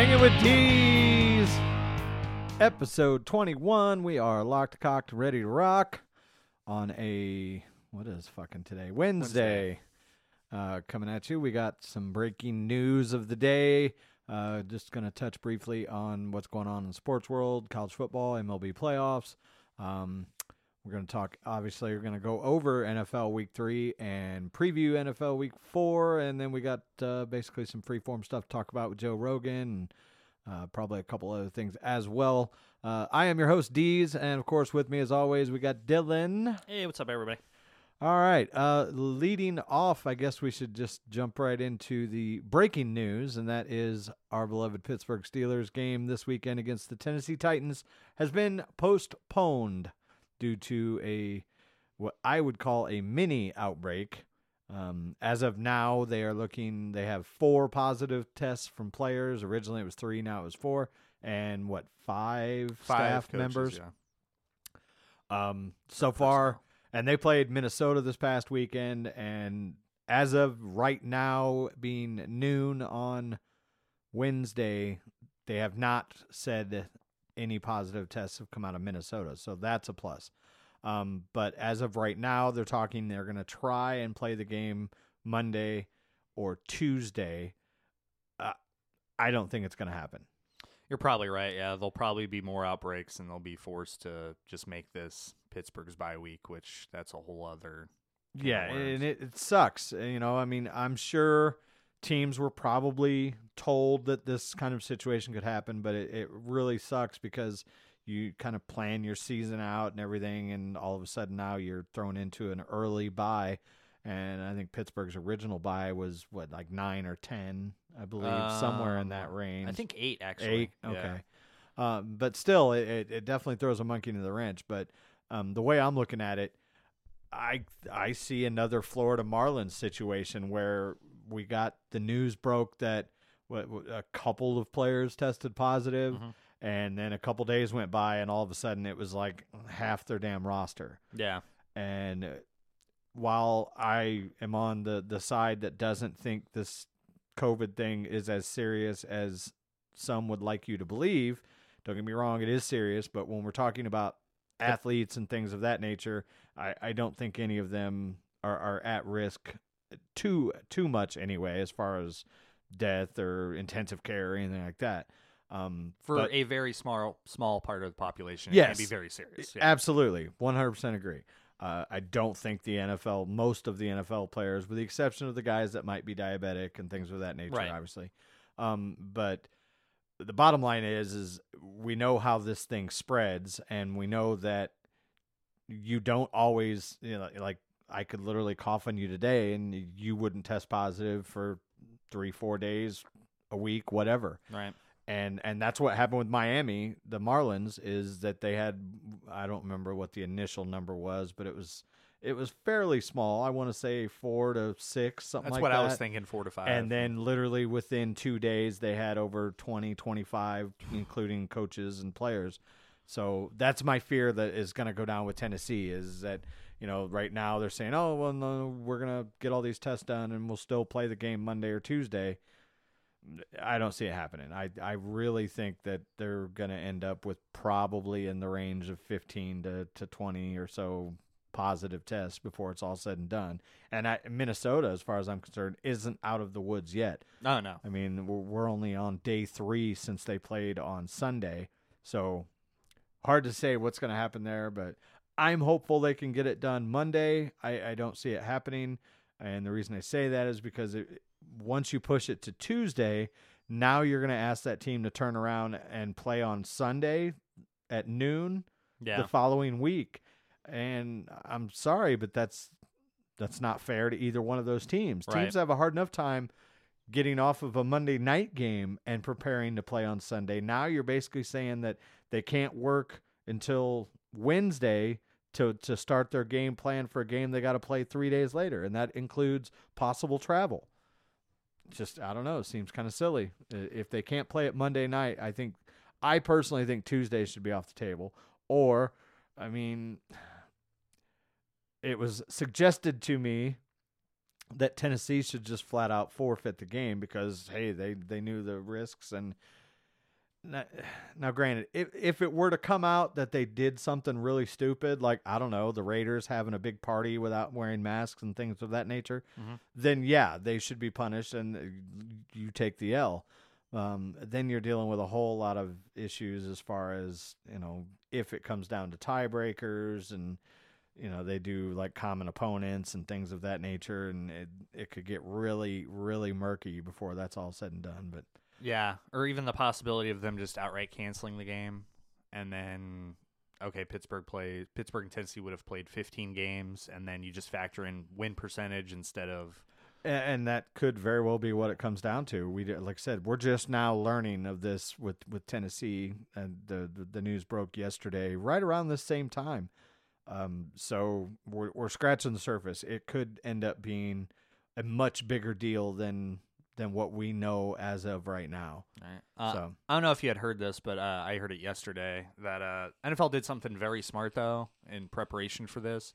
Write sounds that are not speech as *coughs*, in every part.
Hanging with Tees, episode 21. We are locked, cocked, ready to rock on a, what is fucking today? Wednesday. Uh, coming at you. We got some breaking news of the day. Uh, just going to touch briefly on what's going on in the sports world, college football, MLB playoffs. Um, we're going to talk, obviously, we're going to go over NFL week three and preview NFL week four. And then we got uh, basically some freeform stuff to talk about with Joe Rogan and uh, probably a couple other things as well. Uh, I am your host, Dees. And of course, with me as always, we got Dylan. Hey, what's up, everybody? All right. Uh, leading off, I guess we should just jump right into the breaking news, and that is our beloved Pittsburgh Steelers game this weekend against the Tennessee Titans has been postponed due to a what I would call a mini outbreak. Um, as of now, they are looking. They have four positive tests from players. Originally, it was three. Now it was four, and what five, staff coaches, members. Yeah. Um, so far, and they played Minnesota this past weekend, and as of right now, being noon on Wednesday, they have not said any positive tests have come out of Minnesota, so that's a plus. Um, but as of right now, they're talking they're going to try and play the game Monday or Tuesday. Uh, I don't think it's going to happen. You're probably right. Yeah, there'll probably be more outbreaks, and they'll be forced to just make this Pittsburgh's bye week, which that's a whole other. Yeah, and it, it sucks. You know, I mean, I'm sure teams were probably told that this kind of situation could happen, but it, it really sucks because you kind of plan your season out and everything, and all of a sudden now you're thrown into an early bye. And I think Pittsburgh's original bye was what, like nine or ten, I believe, somewhere in that Um, range. I think eight actually. Eight. Yeah. Okay. Um, but still, it, it, it definitely throws a monkey into the wrench. But um, the way I'm looking at it, I I see another Florida Marlins situation where we got the news broke that what, a couple of players tested positive, Mhm. and then a couple days went by, and all of a sudden it was like half their damn roster. Yeah. And while I am on the the side that doesn't think this COVID thing is as serious as some would like you to believe, don't get me wrong, it is serious. But when we're talking about athletes and things of that nature, I, I don't think any of them are, are at risk too too much anyway, as far as death or intensive care or anything like that. Um, For but- a very small small part of the population, it Yes. can be very serious. Yeah. Absolutely, one hundred percent agree. Uh, I don't think the NFL, most of the NFL players, with the exception of the guys that might be diabetic and things of that nature, Right. obviously. Um, but the bottom line is, is we know how this thing spreads, and we know that you don't always, you know, like I could literally cough on you today, and you wouldn't test positive for three, four days, a week, whatever Right. and and that's what happened with Miami, the Marlins, is that they had I don't remember what the initial number was, but it was it was fairly small. I want to say four to six, something That's like what that. I was thinking. Four to five. And then literally within two days, they had over 20, 25, including coaches and players. So that's my fear that is going to go down with Tennessee is that, you know, right now they're saying, oh, well, no, we're going to get all these tests done and we'll still play the game Monday or Tuesday. I don't see it happening. I, I really think that they're going to end up with probably in the range of 15 to, to 20 or so positive tests before it's all said and done. And I, Minnesota, as far as I'm concerned, isn't out of the woods yet. no, no. I mean, we're, we're only on day three since they played on Sunday, so hard to say what's going to happen there. But I'm hopeful they can get it done Monday. I, I don't see it happening, and the reason I say that is because it, once you push it to Tuesday, now you're going to ask that team to turn around and play on Sunday at noon Yeah. the following week. And I'm sorry, but that's that's not fair to either one of those teams. Right. Teams have a hard enough time getting off of a Monday night game and preparing to play on Sunday. Now you're basically saying that they can't work until Wednesday to to start their game plan for a game they got to play 3 days later and that includes possible travel. Just I don't know, seems kind of silly. If they can't play it Monday night, I think I personally think Tuesday should be off the table or I mean it was suggested to me that Tennessee should just flat out forfeit the game because hey, they they knew the risks and now, *sighs* now granted, if if it were to come out that they did something really stupid, like I don't know, the Raiders having a big party without wearing masks and things of that nature, Mhm. then yeah, they should be punished and uh, you take the L. Um, then you're dealing with a whole lot of issues as far as you know if it comes down to tiebreakers and you know they do like common opponents and things of that nature and it it could get really really murky before that's all said and done but Yeah, or even the possibility of them just outright canceling the game, and then okay, Pittsburgh play Pittsburgh and Tennessee would have played 15 games, and then you just factor in win percentage instead of A- and that could very well be what it comes down to. We like I said we're just now learning of this with with Tennessee and the the, the news broke yesterday right around the same time. Um so we're we're scratching the surface. It could end up being a much bigger deal than than what we know as of right now Right. Uh, So- I don't know if you had heard this, but uh, I heard it yesterday that uh, NFL did something very smart though in preparation for this.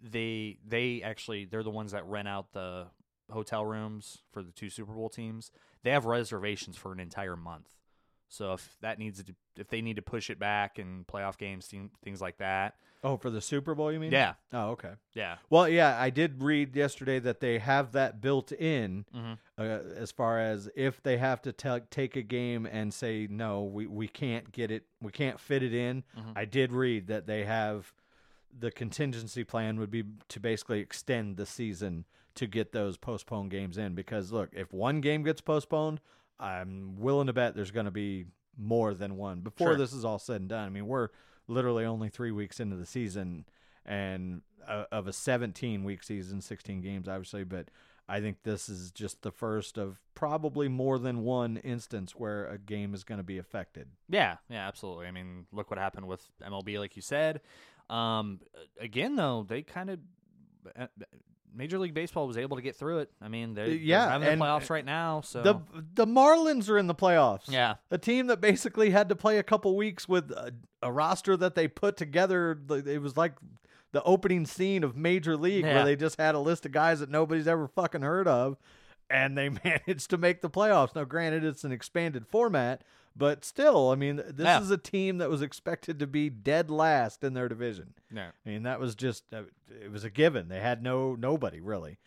They they actually they're the ones that rent out the hotel rooms for the two Super Bowl teams. They have reservations for an entire month. So if that needs to if they need to push it back and playoff games things like that, oh for the Super Bowl you mean yeah, oh okay yeah, Well, yeah, I did read yesterday that they have that built in Mhm. uh, as far as if they have to ta- take a game and say no, we, we can't get it, we can't fit it in. Mhm. I did read that they have the contingency plan would be to basically extend the season to get those postponed games in because look, if one game gets postponed, I'm willing to bet there's going to be more than one before Sure. this is all said and done. I mean, we're literally only 3 weeks into the season and uh, of a 17 week season, 16 games obviously, but I think this is just the first of probably more than one instance where a game is going to be affected. Yeah, yeah, absolutely. I mean, look what happened with MLB, like you said. Um, again, though, they kind of uh, Major League Baseball was able to get through it. I mean, they're, Yeah, they're having the playoffs right now. So The the Marlins are in the playoffs. yeah, A team that basically had to play a couple weeks with a, a roster that they put together. It was like the opening scene of Major League Yeah. where they just had a list of guys that nobody's ever fucking heard of, and they *laughs* managed to make the playoffs. Now, granted, it's an expanded format, but still, I mean, this Yeah. is a team that was expected to be dead last in their division. no, I mean, that was just uh, it was a given. They had no nobody really,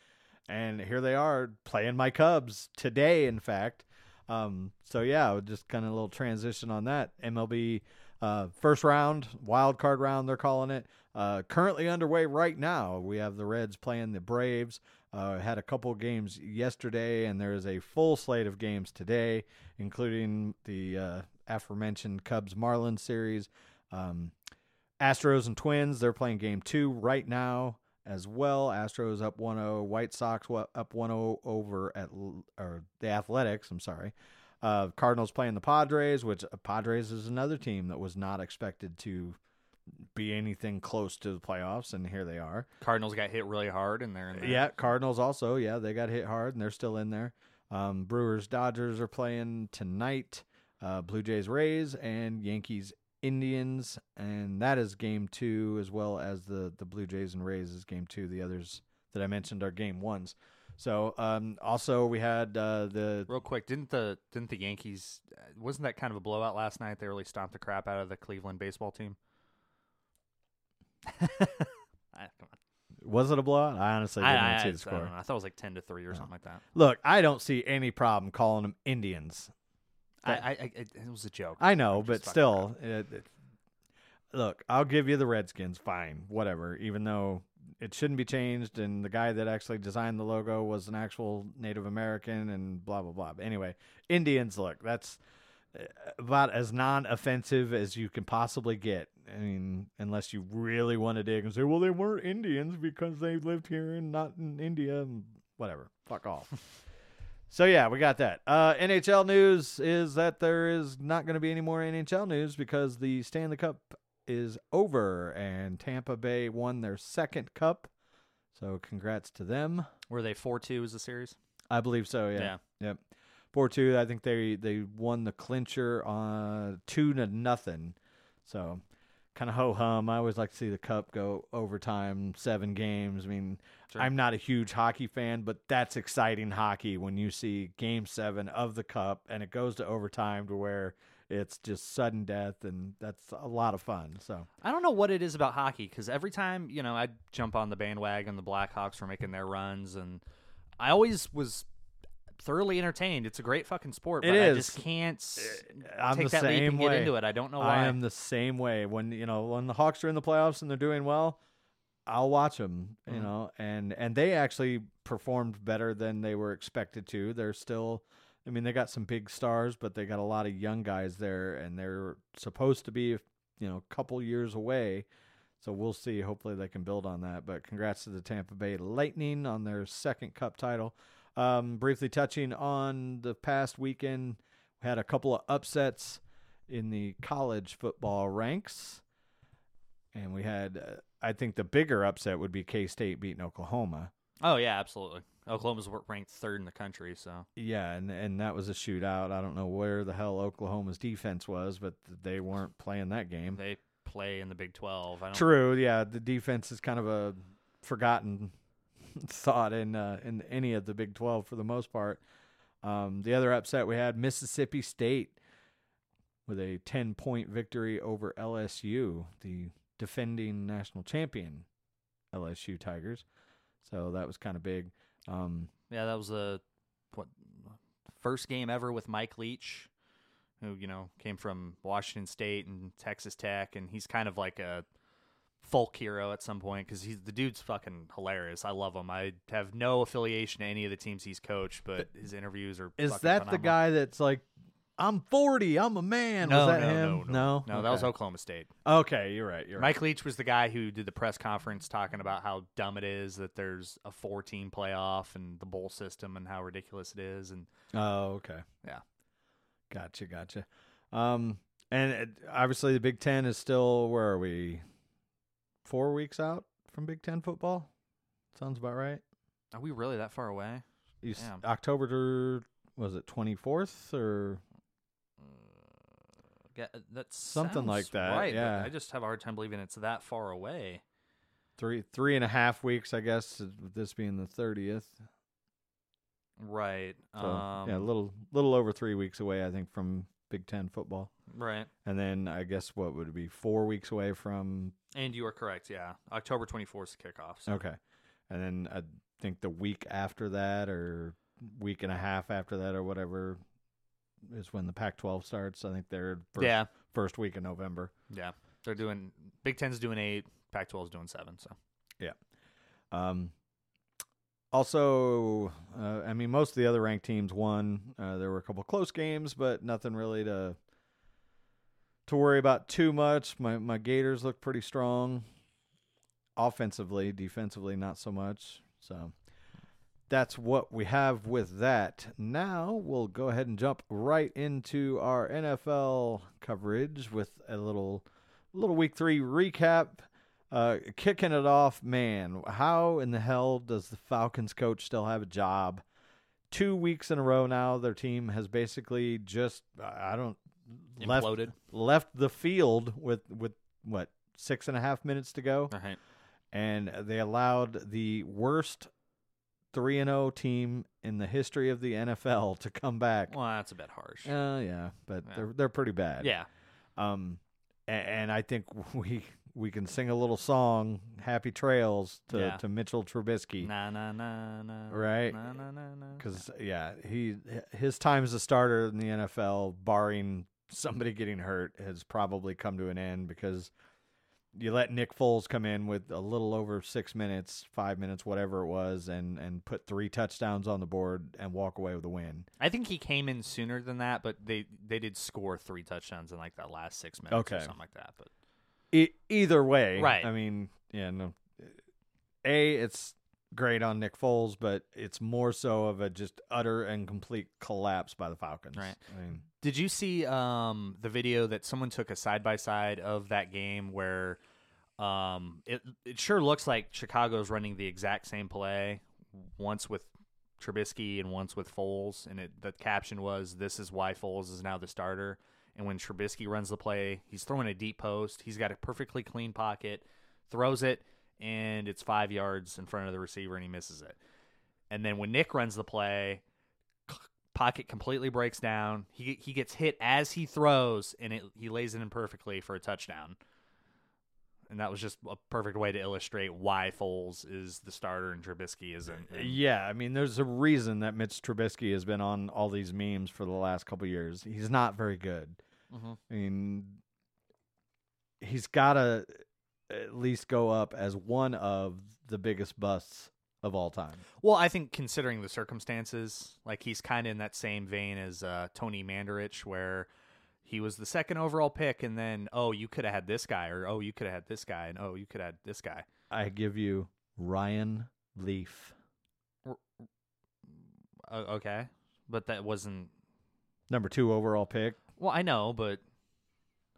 and here they are playing my Cubs today. In fact, um, so yeah, just kind of a little transition on that MLB uh, first round wild card round they're calling it. Uh, currently underway right now. We have the Reds playing the Braves. Uh, had a couple games yesterday, and there is a full slate of games today, including the uh, aforementioned Cubs Marlins series. Um, Astros and Twins, they're playing game two right now as well. Astros up 1 0. White Sox up 1 0 over at or the Athletics. I'm sorry. Uh, Cardinals playing the Padres, which uh, Padres is another team that was not expected to be anything close to the playoffs, and here they are. Cardinals got hit really hard, and they're in there. Yeah, Cardinals also. Yeah, they got hit hard and they're still in there. Um, Brewers, Dodgers are playing tonight. Uh, Blue Jays, Rays, and Yankees, Indians, and that is game two as well as the the Blue Jays and Rays is game two. The others that I mentioned are game ones. So um, also we had uh, the Real quick, didn't the didn't the Yankees uh, wasn't that kind of a blowout last night? They really stomped the crap out of the Cleveland baseball team. I, *laughs* ah, come on. was it a blowout? I honestly didn't I, I, see I the don't score. know. I thought it was like ten to three or something like that. Look, I don't see any problem calling them Indians. I, I, I, it was a joke. I know, but still, it, it- look, I'll give you the Redskins, fine, whatever. Even though it shouldn't be changed, and the guy that actually designed the logo was an actual Native American, and blah blah blah. But anyway, Indians, look, that's about as non-offensive as you can possibly get. I mean, unless you really want to dig and say, well, they weren't Indians because they lived here and not in India, and whatever. Fuck off. *laughs* So yeah, we got that. Uh, NHL news is that there is not going to be any more NHL news because the Stanley Cup is over and Tampa Bay won their second cup. So congrats to them. Were they four two as a series? I believe so. Yeah. Yeah. Yep. Four two. I think they they won the clincher on two to nothing. So kind of ho hum. I always like to see the cup go overtime, seven games. I mean, Sure. I'm not a huge hockey fan, but that's exciting hockey when you see game seven of the cup and it goes to overtime to where it's just sudden death, and that's a lot of fun. So I don't know what it is about hockey because every time you know I jump on the bandwagon, the Blackhawks were making their runs, and I always was thoroughly entertained. It's a great fucking sport. It but I just can't s- I'm take the that leap same and get into it. I don't know why. I am the same way. When you know when the Hawks are in the playoffs and they're doing well, I'll watch them. You Mhm. know, and and they actually performed better than they were expected to. They're still, I mean, they got some big stars, but they got a lot of young guys there, and they're supposed to be, you know, a couple years away. So we'll see. Hopefully they can build on that. But congrats to the Tampa Bay Lightning on their second Cup title. Um, briefly touching on the past weekend, we had a couple of upsets in the college football ranks. And we had, uh, I think the bigger upset would be K State beating Oklahoma. oh yeah, absolutely. Oklahoma's ranked third in the country, so Yeah, and and that was a shootout. I don't know where the hell Oklahoma's defense was, but they weren't playing that game. they play in the Big Twelve. I don't, True, yeah, the defense is kind of a forgotten *laughs* thought in uh, in any of the Big Twelve for the most part. Um, the other upset we had Mississippi State with a ten point victory over LSU, the defending national champion LSU Tigers. So that was kind of big. Um, Yeah, that was the what first game ever with Mike Leach, who you know came from Washington State and Texas Tech, and he's kind of like a folk hero at some point because he's the dude's fucking hilarious. I love him. I have no affiliation to any of the teams he's coached, but his interviews are. is that the guy that's like, I'm 40, I'm a man? No, was that no, him? no, no, that was Oklahoma State. Okay, you're right. You're right. Mike Leach was the guy who did the press conference talking about how dumb it is that there's a four-team playoff and the bowl system and how ridiculous it is, and Oh, okay. Yeah. Gotcha, gotcha. Um, and it, obviously the Big Ten is still where are we? Four weeks out from Big Ten football. Sounds about right. are we really that far away? You s- Damn. October to, was it twenty fourth or Yeah, that's Something like that, Right, but yeah. I just have a hard time believing it's that far away. three three and a half weeks? I guess with this being the thirtieth. Right. So um, yeah, a little little over three weeks away, I think, from Big Ten football. Right. And then I guess what would it be four weeks away from And you are correct. Yeah, October twenty fourth is kickoff. So. Okay. And then I think the week after that or week and a half after that or whatever is when the Pac 12 starts. I think they're first, Yeah, first week in November. yeah. They're doing Big Ten's doing eight, Pac 12's doing seven. So Yeah. Um, also, uh, I mean, most of the other ranked teams won. Uh, there were a couple close games, but nothing really to to worry about too much. My my Gators look pretty strong, offensively, defensively, not so much. So that's what we have with that. Now we'll go ahead and jump right into our NFL coverage with a little little week three recap. Uh, kicking it off, man. How in the hell does the Falcons coach still have a job? Two weeks in a row now, their team has basically just I don't imploded. left the field with with what six and a half minutes to go, right. and they allowed the worst three and zero team in the history of the NFL to come back. Well, that's a bit harsh. Uh, yeah, but Yeah. they're they're pretty bad. yeah. Um, a- and, I think *laughs* we we can sing a little song, "Happy Trails" to Yeah. to Mitchell Trubisky, Na na na na. Right. Na na na na. because yeah, he his time as a starter in the NFL, barring somebody getting hurt, has probably come to an end because you let Nick Foles come in with a little over six minutes, five minutes, whatever it was, and and put three touchdowns on the board and walk away with a win. I think he came in sooner than that, but they they did score three touchdowns in like that last six minutes Okay. or something like that. But E- either way, Right. I mean, yeah, no. A, it's great on Nick Foles, but it's more so of a just utter and complete collapse by the Falcons. Right. I mean, Did you see um, the video that someone took a side by side of that game where um, it it sure looks like Chicago's running the exact same play once with Trubisky and once with Foles, and it the caption was "This is why Foles is now the starter." And when Trubisky runs the play, he's throwing a deep post. He's got a perfectly clean pocket, throws it, and it's five yards in front of the receiver, and he misses it. And then when Nick runs the play, pocket completely breaks down. He he gets hit as he throws, and it, he lays it in perfectly for a touchdown. And that was just a perfect way to illustrate why Foles is the starter and Trubisky isn't. And- yeah, I mean, there's a reason that Mitch Trubisky has been on all these memes for the last couple years. He's not very good. Mhm. I mean, he's got to at least go up as one of the biggest busts of all time. Well, I think considering the circumstances, like he's kind of in that same vein as uh, Tony Mandarich, where he was the second overall pick, and then oh, you could have had this guy, or oh, you could have had this guy, and oh, you could have had this guy. I give you Ryan Leaf, okay, but that wasn't. number two overall pick. Well, I know, but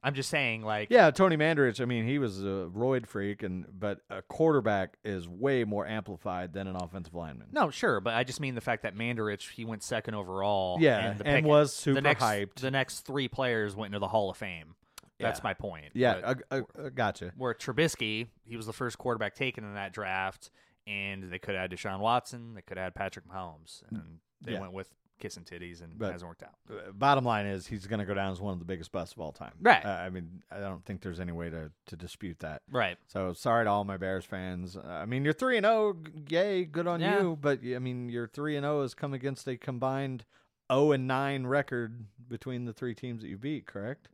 I'm just saying, like, Yeah, Tony Mandarich. I mean, he was a roid freak, and but a quarterback is way more amplified than an offensive lineman. No, sure, but I just mean the fact that Mandarich he went second overall. Yeah, and, the and was super the next, hyped. The next three players went into the Hall of Fame. That's Yeah. my point. Yeah, I, I, I gotcha. where Trubisky, he was the first quarterback taken in that draft, and they could had Deshaun Watson, they could had Patrick Mahomes, and they Yeah. went with kissing titties, and But- hasn't worked out. Bottom line is, he's going to go down as one of the biggest busts of all time. Right. Uh, I mean, I don't think there's any way to, to dispute that. Right. So sorry to all my Bears fans. Uh, I mean, you're three and zero. Yay, good on Yeah. you. But I mean, your three and zero has come against a combined zero and nine record between the three teams that you beat. Correct?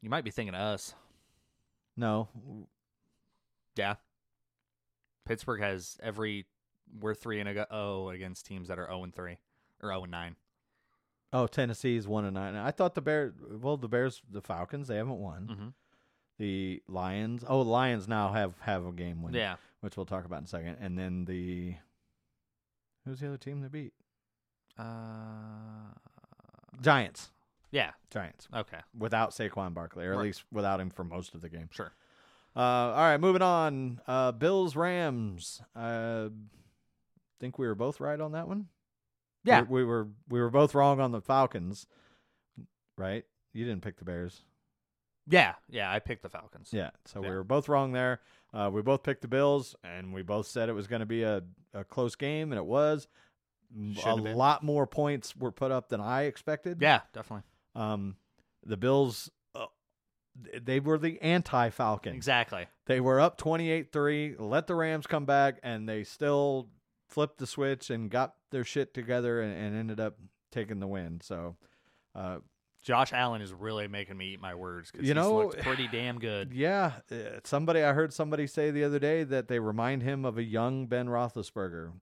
You might be thinking of us. No. Yeah. Pittsburgh has every we're three and oh against teams that are zero and three or zero and nine. Oh, Tennessee's one and nine. I thought the Bears. Well, the Bears, the Falcons, they haven't won. Mm-hmm. The Lions. Oh, the Lions now have have a game win. Yeah. which we'll talk about in a second. And then the who's the other team they beat? Uh, Giants. yeah. Giants Okay. without Saquon Barkley, or at least without him for most of the game. Sure. Uh, all right, moving on. Uh, Bills Rams. Uh, think we were both right on that one. Yeah. we, we were we were both wrong on the Falcons, right? You didn't pick the Bears. Yeah. Yeah. I picked the Falcons. Yeah, so we were both wrong there. Uh, we both picked the Bills, and we both said it was going to be a, a close game, and it was. M- Should a lot more points were put up than I expected. Yeah. Definitely. Um, the Bills, uh, they were the anti-Falcon. Exactly. They were up 28-3, let the Rams come back, and they still flipped the switch and got their shit together and, and ended up taking the win. So, uh, Josh Allen is really making me eat my words because You he's know- looked *sighs* pretty damn good. yeah, uh, somebody I heard somebody say the other day that they remind him of a young Ben Roethlisberger,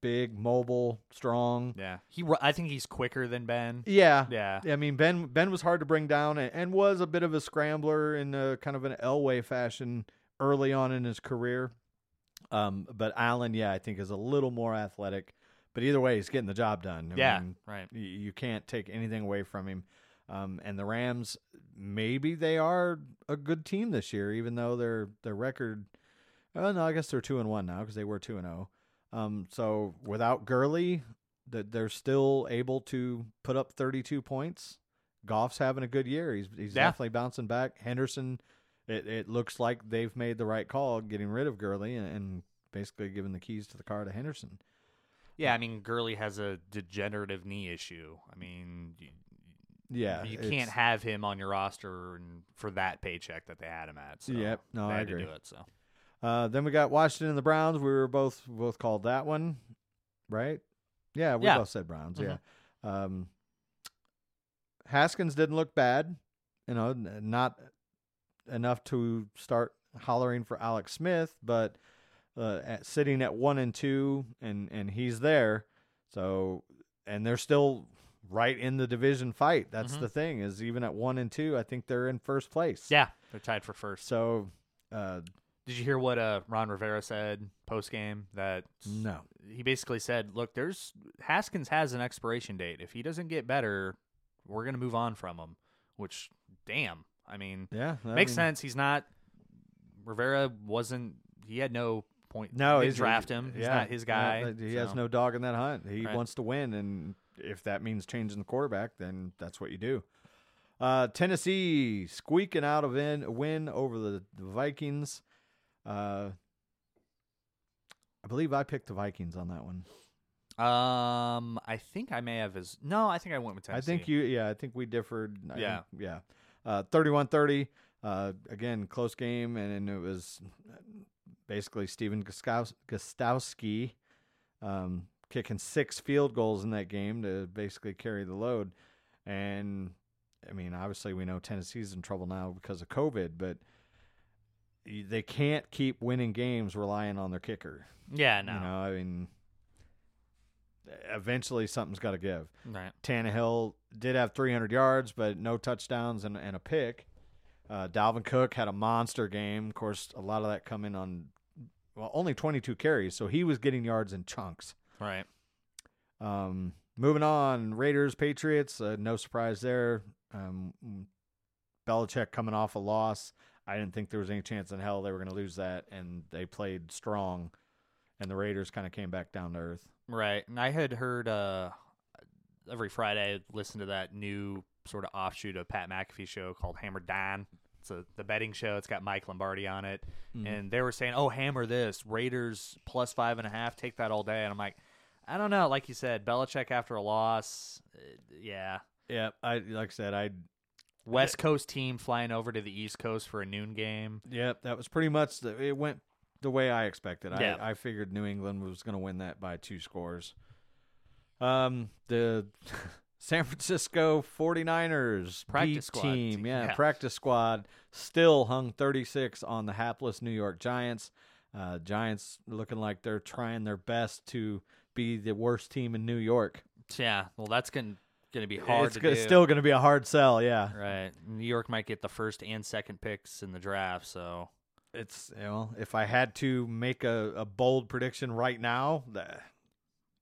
big, mobile, strong. Yeah. He. I think he's quicker than Ben. Yeah, Yeah. I mean, Ben Ben was hard to bring down and, and was a bit of a scrambler in a kind of an Elway fashion early on in his career. Um, but Allen, yeah, I think is a little more athletic. But either way, he's getting the job done. I Yeah. mean, Right. you can't take anything away from him. Um, and the Rams, maybe they are a good team this year, even though their their record. Oh no, I guess they're two and one now because they were two and zero. Um, so without Gurley, that they're still able to put up thirty two points. Goff's having a good year. He's he's Yeah. definitely bouncing back. Henderson, it, it looks like they've made the right call getting rid of Gurley and, and basically giving the keys to the car to Henderson. Yeah. I mean, Gurley has a degenerative knee issue. I mean, you, Yeah, you can't have him on your roster and for that paycheck that they had him at. So Yep. No, they I agree. To do it, so Uh, then we got Washington and the Browns. We were both both called that one, right? Yeah, we Yeah. both said Browns. Mhm. Yeah. Um, Haskins didn't look bad. You know, not enough to start hollering for Alex Smith, but uh, at, sitting at one and two, and and he's there. So and they're still right in the division fight. That's Mhm. the thing is even at one and two, I think they're in first place. Yeah, they're tied for first. So uh, Did you hear what uh, Ron Rivera said post game? That no. he basically said, "Look, there's Haskins has an expiration date. If he doesn't get better, we're gonna move on from him." Which, damn, I mean, Yeah, I makes mean, sense. He's not Rivera wasn't. He had no point. No, he's draft him. He's yeah, not his guy. he has so- no dog in that hunt. He Right. wants to win, and if that means changing the quarterback, then that's what you do. Uh, Tennessee squeaking out a win, win over the, the Vikings. Uh, I believe I picked the Vikings on that one. Um, I think I may have as no. I think I went with Tennessee. I think you, yeah, I think we differed. I Yeah. think- yeah. Uh, 31-30. Uh, again, close game, and, it was basically Stephen Gostkowski, um, kicking six field goals in that game to basically carry the load. And I mean, obviously, we know Tennessee's in trouble now because of COVID, but they can't keep winning games relying on their kicker. Yeah, no. You know, I mean, eventually something's got to give. Right. Tannehill did have 300 yards, but no touchdowns and, and a pick. Uh, Dalvin Cook had a monster game. Of course, a lot of that coming on, well, only 22 carries, so he was getting yards in chunks. Right. Um, moving on, Raiders, Patriots, uh, no surprise there. Um, Belichick coming off a loss. I didn't think there was any chance in hell they were going to lose that, and they played strong, and the Raiders kind of came back down to earth. Right. And I had heard uh every Friday I'd listen to that new sort of offshoot of Pat McAfee show called Hammer Down. It's a the betting show. It's got Mike Lombardi on it. And they were saying, Oh, hammer this. Raiders plus five and a half, take that all day. And I'm like, I don't know. Like you said, Belichick after a loss, uh, yeah. Yeah, I like I said, I West Coast team flying over to the East Coast for a noon game. Yep, that was pretty much the, it went the way I expected. Yeah. I, I figured New England was going to win that by two scores. Um, the *laughs* San Francisco 49ers Practice squad team, team, yeah, yeah. practice squad still hung 36 on the hapless New York Giants. Uh, Giants looking like they're trying their best to be the worst team in New York. Yeah. Well, that's going to be hard it's to go- do. still going to be a hard sell, yeah. Right. New York might get the first and second picks in the draft, so It's you know, if I had to make a, a bold prediction right now, that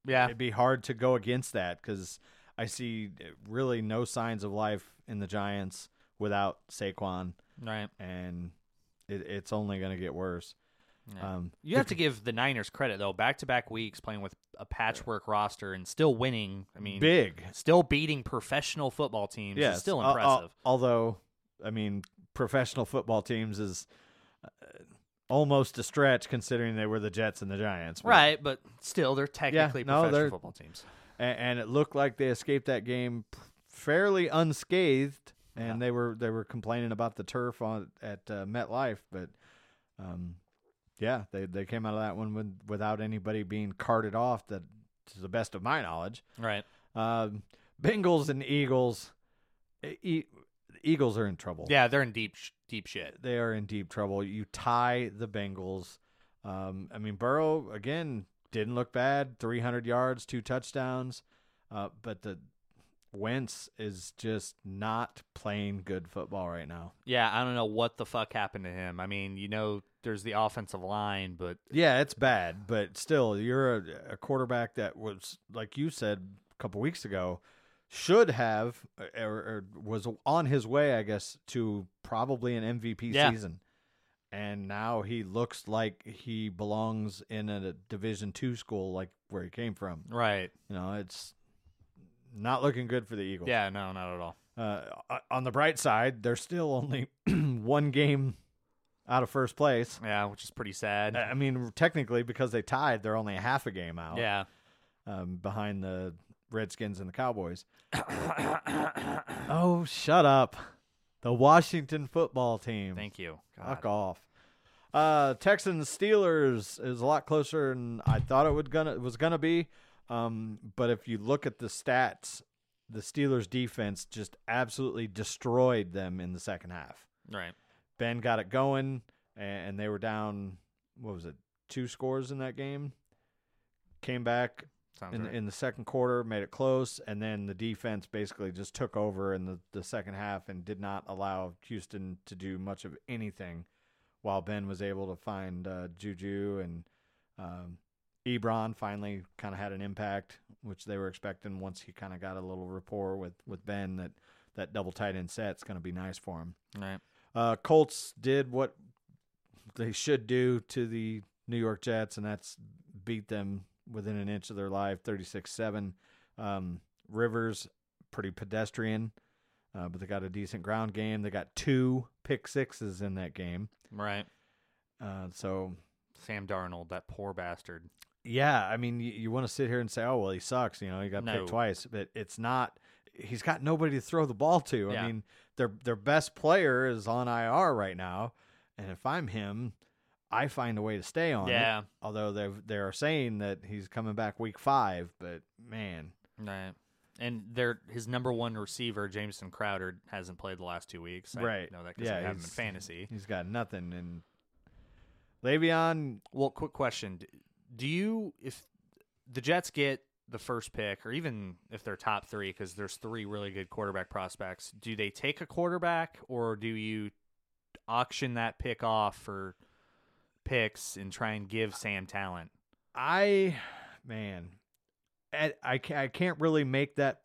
yeah. it'd be hard to go against that because I see really no signs of life in the Giants without Saquon, Right. and it, it's only going to get worse. Yeah. Um, You have to give the Niners credit though. Back to back weeks playing with a patchwork roster and still winning. I mean, big, still beating professional football teams. is still al- al- impressive. although, I mean, professional football teams is uh, almost a stretch considering they were the Jets and the Giants, but- right, but still, they're technically no, professional they're- football teams. And, and it looked like they escaped that game fairly unscathed. And Yeah. they were they were complaining about the turf on at uh, MetLife, but um, yeah, they they came out of that one with, without anybody being carted off. That, to the best of my knowledge, Right. um, Bengals and Eagles. E- Eagles are in trouble. Yeah, they're in deep, sh- deep shit. they are in deep trouble. You tie the Bengals. Um, I mean, Burrow again didn't look bad. Three hundred yards, two touchdowns, uh, but the Wentz is just not playing good football right now. Yeah, I don't know what the fuck happened to him. I mean, you know, there's the offensive line, but Yeah, it's bad, but still, you're a, a quarterback that was, like you said a couple weeks ago, should have or, or was on his way, I guess, to probably an MVP Yeah. season. And now he looks like he belongs in a Division two school, like where he came from. right. You know, it's not looking good for the Eagles. Yeah, no, not at all. Uh, on the bright side, they're still only *clears throat* one game out of first place. Yeah, which is pretty sad. I mean, technically, because they tied, they're only a half a game out. yeah. Um, behind the Redskins and the Cowboys. *coughs* oh, shut up! The Washington football team. Thank you. Fuck off. Uh, Texans Steelers is a lot closer than I thought it would gonna was gonna be. Um, but if you look at the stats, the Steelers defense just absolutely destroyed them in the second half. Right. Ben got it going, and, and they were down. What was it? Two scores in that game. Came back Sounds in, right. in the second quarter, made it close, and then the defense basically just took over in the, the second half and did not allow Houston to do much of anything while Ben was able to find uh, Juju and um, Ebron finally kind of had an impact, which they were expecting once he kind of got a little rapport with, with Ben that that double tight end set's going to be nice for him. right. Uh, Colts did what they should do to the New York Jets, and that's beat them within an inch of their life, 36 7. Um, Rivers, pretty pedestrian, uh, but they got a decent ground game. They got two pick sixes in that game. Right. Uh, so, Sam Darnold, that poor bastard. yeah, I mean, you, you want to sit here and say, oh, well, he sucks. You know, he got No. picked twice, but it's not. He's got nobody to throw the ball to. Yeah. I mean, their their best player is on IR right now, and if I'm him, I find a way to stay on it. Yeah. Although they they are saying that he's coming back week five, but man, Right. And their his number one receiver, Jamison Crowder, hasn't played the last two weeks. I Right. know that because Yeah, I have him in fantasy. he's got nothing. And Le'Veon, Well, quick question: Do you, if the Jets get the first pick, or even if they're top three, because there's three really good quarterback prospects, do they take a quarterback, or do you auction that pick off for picks and try and give Sam talent? I man, I I can't really make that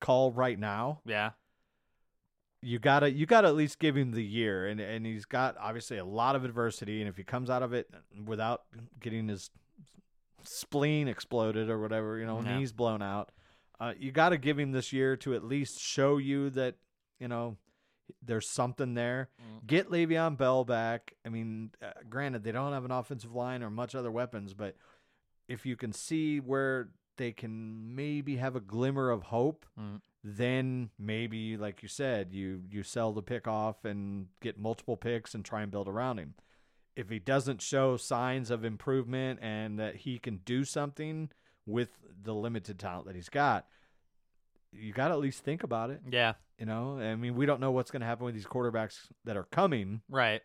call right now. Yeah. you gotta you gotta at least give him the year and and he's got obviously a lot of adversity and if he comes out of it without getting his spleen exploded or whatever you know Yeah. knees blown out uh, you got to give him this year to at least show you that you know there's something there Mm. get Le'Veon Bell back I mean uh, granted they don't have an offensive line or much other weapons but if you can see where they can maybe have a glimmer of hope Mm. then maybe like you said you you sell the pick off and get multiple picks and try and build around him if he doesn't show signs of improvement and that he can do something with the limited talent that he's got you got to at least think about it Yeah. you know i mean we don't know what's going to happen with these quarterbacks that are coming Right.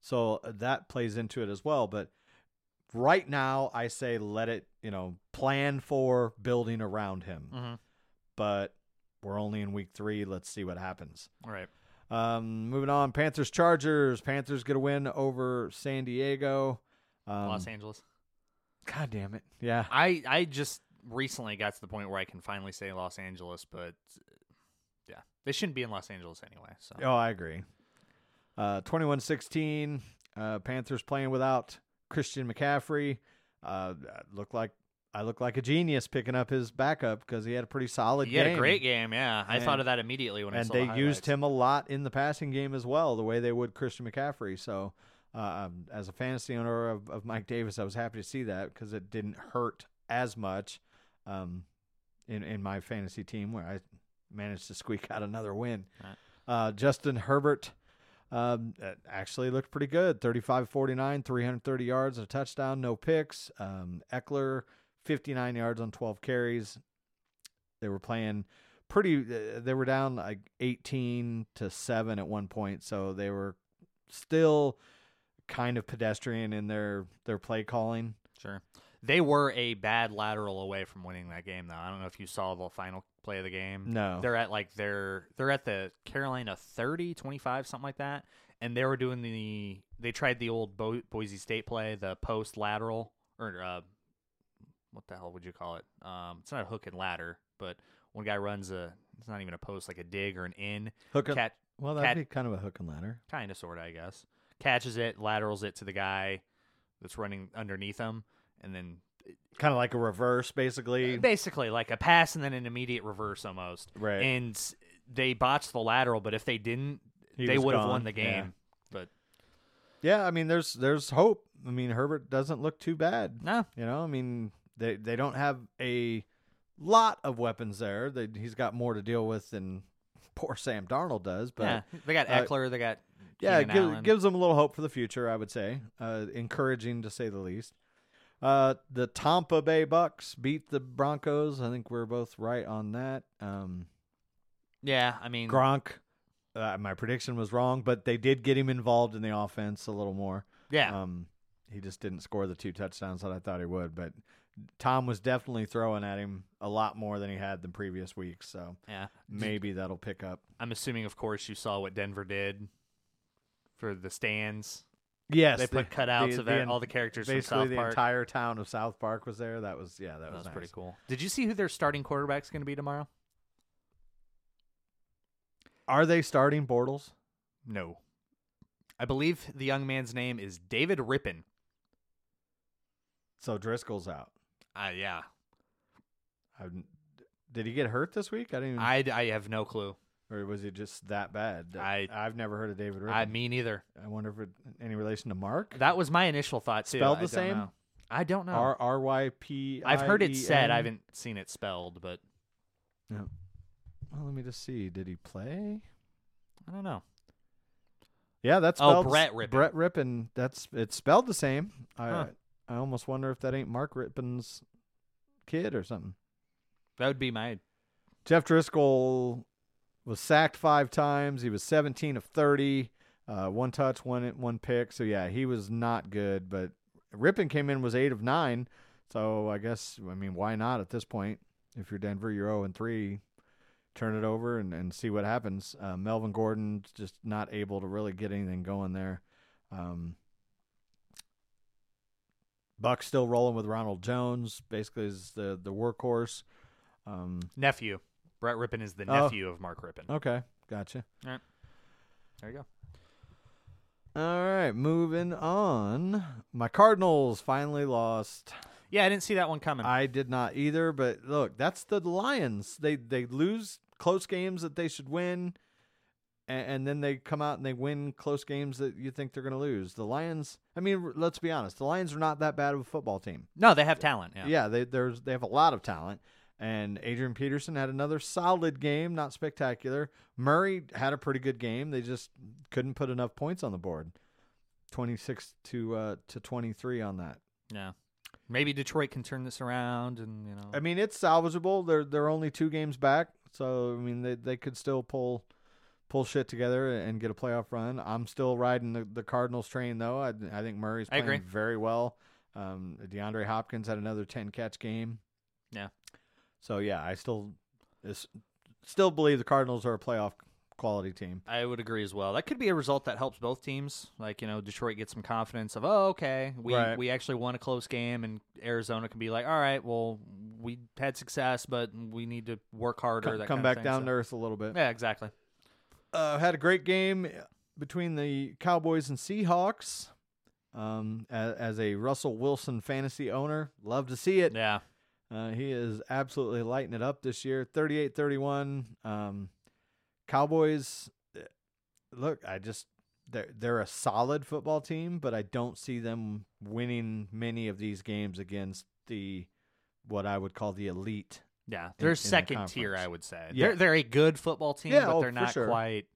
so uh, that plays into it as well but right now i say let it you know plan for building around him Mm-hmm. but we're only in week three. Let's see what happens. All right. Um, moving on, Panthers Chargers. Panthers get a win over San Diego. Um, Los Angeles. God damn it! Yeah, I I just recently got to the point where I can finally say Los Angeles, but yeah, they shouldn't be in Los Angeles anyway. So oh, I agree. Uh, 21-16, uh, Panthers playing without Christian McCaffrey. Uh, looked like I look like a genius picking up his backup because he had a pretty solid he game. had a great game. Yeah, I And- thought of that immediately when I saw that. and they the used him a lot in the passing game as well, the way they would Christian McCaffrey. So, uh, um, as a fantasy owner of, of Mike Davis, I was happy to see that because it didn't hurt as much um, in in my fantasy team where I managed to squeak *laughs* out another win. Right. Uh, Justin Herbert. Um, uh, actually looked pretty good. 35-49, 330 yards, a touchdown, no picks. Um, Ekeler, 59 yards on 12 carries. They were playing pretty uh, they were down like 18 to 7 at one point so they were still kind of pedestrian in their their play calling Sure. They were a bad lateral away from winning that game, though. I don't know if you saw the final play of the game. no They're at like their they're at the Carolina 30, 25, something like that, and they were doing the they tried the old Bo- Boise State play, the post lateral or uh, what the hell would you call it? Um, it's not a hook and ladder, but one guy runs a it's not even a post like a dig or an in hook and, catch well that'd be kind of a hook and ladder kind of sort of I guess catches it, laterals it to the guy that's running underneath him, and then kind of like a reverse basically basically like a pass and then an immediate reverse almost. right And they botched the lateral, but if they didn't, He they was would have gone, won the yeah. game. But yeah i mean there's there's hope i mean herbert doesn't look too bad no, you know i mean they they don't have a lot of weapons there they, he's got more to deal with than *laughs* poor sam darnold does but yeah, they got uh, Ekeler, they got yeah, it Keenan gives, Allen. gives them a little hope for the future, I would say. Uh, encouraging to say the least. Uh, the Tampa Bay Bucks beat the Broncos. I think we're both right on that. Um, yeah. I mean, Gronk uh, my prediction was wrong, but they did get him involved in the offense a little more. Yeah. Um, he just didn't score the two touchdowns that I thought he would, but Tom was definitely throwing at him a lot more than he had the previous weeks. So yeah. maybe that'll pick up. I'm assuming, of course, you saw what Denver did for the stands. Yes, they put the- cutouts the- of the all the characters from basically South the Park. entire town of South Park was there. That was yeah, that that was, was pretty cool. Did you see who their starting quarterback's going to be tomorrow? Are they starting Bortles? No. I believe the young man's name is David Rypien. So Driskel's out. Uh, yeah. I, did he get hurt this week? I didn't. Even, I, I have no clue. Or was it just that bad? I- I've never heard of David Rypien. I me neither. I wonder if it any relation to Mark. That was my initial thought too. Spelled the don't same? know. I don't know. R R Y P. I've heard it said. I haven't seen it spelled, but Yeah. Well, let me just see. Did he play? I don't know. Yeah, that's Oh, Brett Rypien. Brett Rypien. That's it's spelled the same. I Huh. I almost wonder if that ain't Mark Rypien's kid or something. That would be my. Jeff Driskel was sacked five times. He was 17 of 30, uh, one touch, one one pick. So yeah, he was not good. But Rypien came in was eight of nine. So I guess I mean why not at this point? If you're Denver, you're 0 and three. Turn it over and, and see what happens. Uh, Melvin Gordon just not able to really get anything going there. Um, Buck still rolling with Ronald Jones. Basically, is the the workhorse. Um, Nephew. Brett Rypien is the Oh. nephew of Mark Rypien. Okay, gotcha. All right. There you go. All right, moving on. My Cardinals finally lost. Yeah, I didn't see that one coming. I did not either, but look, that's the Lions. They they lose close games that they should win, and, and then they come out and they win close games that you think they're going to lose. The Lions. I mean, r- let's be honest. The Lions are not that bad of a football team. no, they have talent. Yeah. Yeah, they there's they have a lot of talent. And Adrian Peterson had another solid game, not spectacular. Murray had a pretty good game. They just couldn't put enough points on the board. 26 to uh to 23 on that. Yeah. Maybe Detroit can turn this around, and you know. I mean, it's salvageable. They're they're only 2 games back, so I mean they they could still pull pull shit together and get a playoff run. I'm still riding the, the Cardinals train though. I I think Murray's playing very well. Um DeAndre Hopkins had another 10 catch game. Yeah. So yeah, I still is, still believe the Cardinals are a playoff quality team. I would agree as well. That could be a result that helps both teams. Like you know, Detroit gets some confidence of, oh, okay, we Right. we actually won a close game, and Arizona can be like, all right, well, we had success, but we need to work harder. Come back thing. down So- to earth a little bit. Yeah, exactly. Uh, had a great game between the Cowboys and Seahawks. Um, as, as a Russell Wilson fantasy owner, love to see it. Yeah, Uh, he is absolutely lighting it up this year. 38-31. Um, Cowboys uh, look, I just they're they're a solid football team, but I don't see them winning many of these games against the what I would call the elite. yeah. They're in the second tier. I would say. Yeah. They're they're a good football team, Yeah, but oh, they're not sure. quite.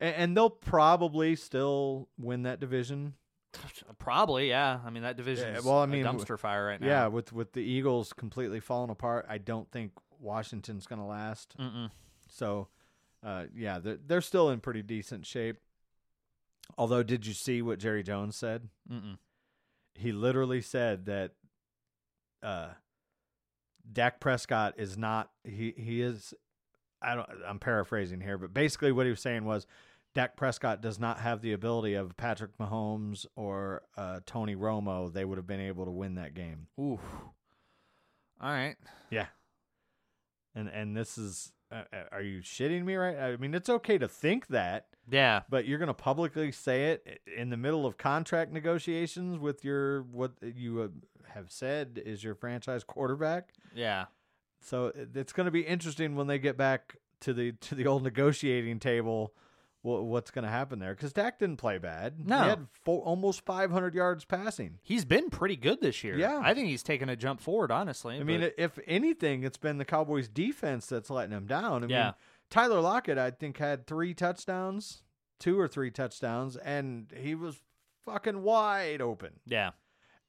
And, and they'll probably still win that division. *laughs* Probably, yeah. I mean, that division well, I mean, a dumpster fire right now. Yeah, with with the Eagles completely falling apart, I don't think Washington's going to last. Mm-mm. So, uh, yeah, they're, they're still in pretty decent shape. Although, did you see what Jerry Jones said? Mm-mm. He literally said that uh, Dak Prescott is not he he is. I don't. I'm paraphrasing here, but basically what he was saying was. Dak Prescott does not have the ability of Patrick Mahomes or uh, Tony Romo. They would have been able to win that game. Ooh. All right. Yeah. And and this is uh, uh, are you shitting me right? I mean, it's okay to think that, Yeah. but you're going to publicly say it in the middle of contract negotiations with your what you uh, have said is your franchise quarterback. Yeah. So it's going to be interesting when they get back to the to the old negotiating table. Wha- What's going to happen there? Because Dak didn't play bad. No. he had four, almost 500 yards passing. He's been pretty good this year. Yeah. I think he's taken a jump forward, honestly. I mean, if anything, it's been the Cowboys' defense that's letting him down. I Yeah. mean, Tyler Lockett, I think, had three touchdowns, two or three touchdowns, and he was fucking wide open. yeah.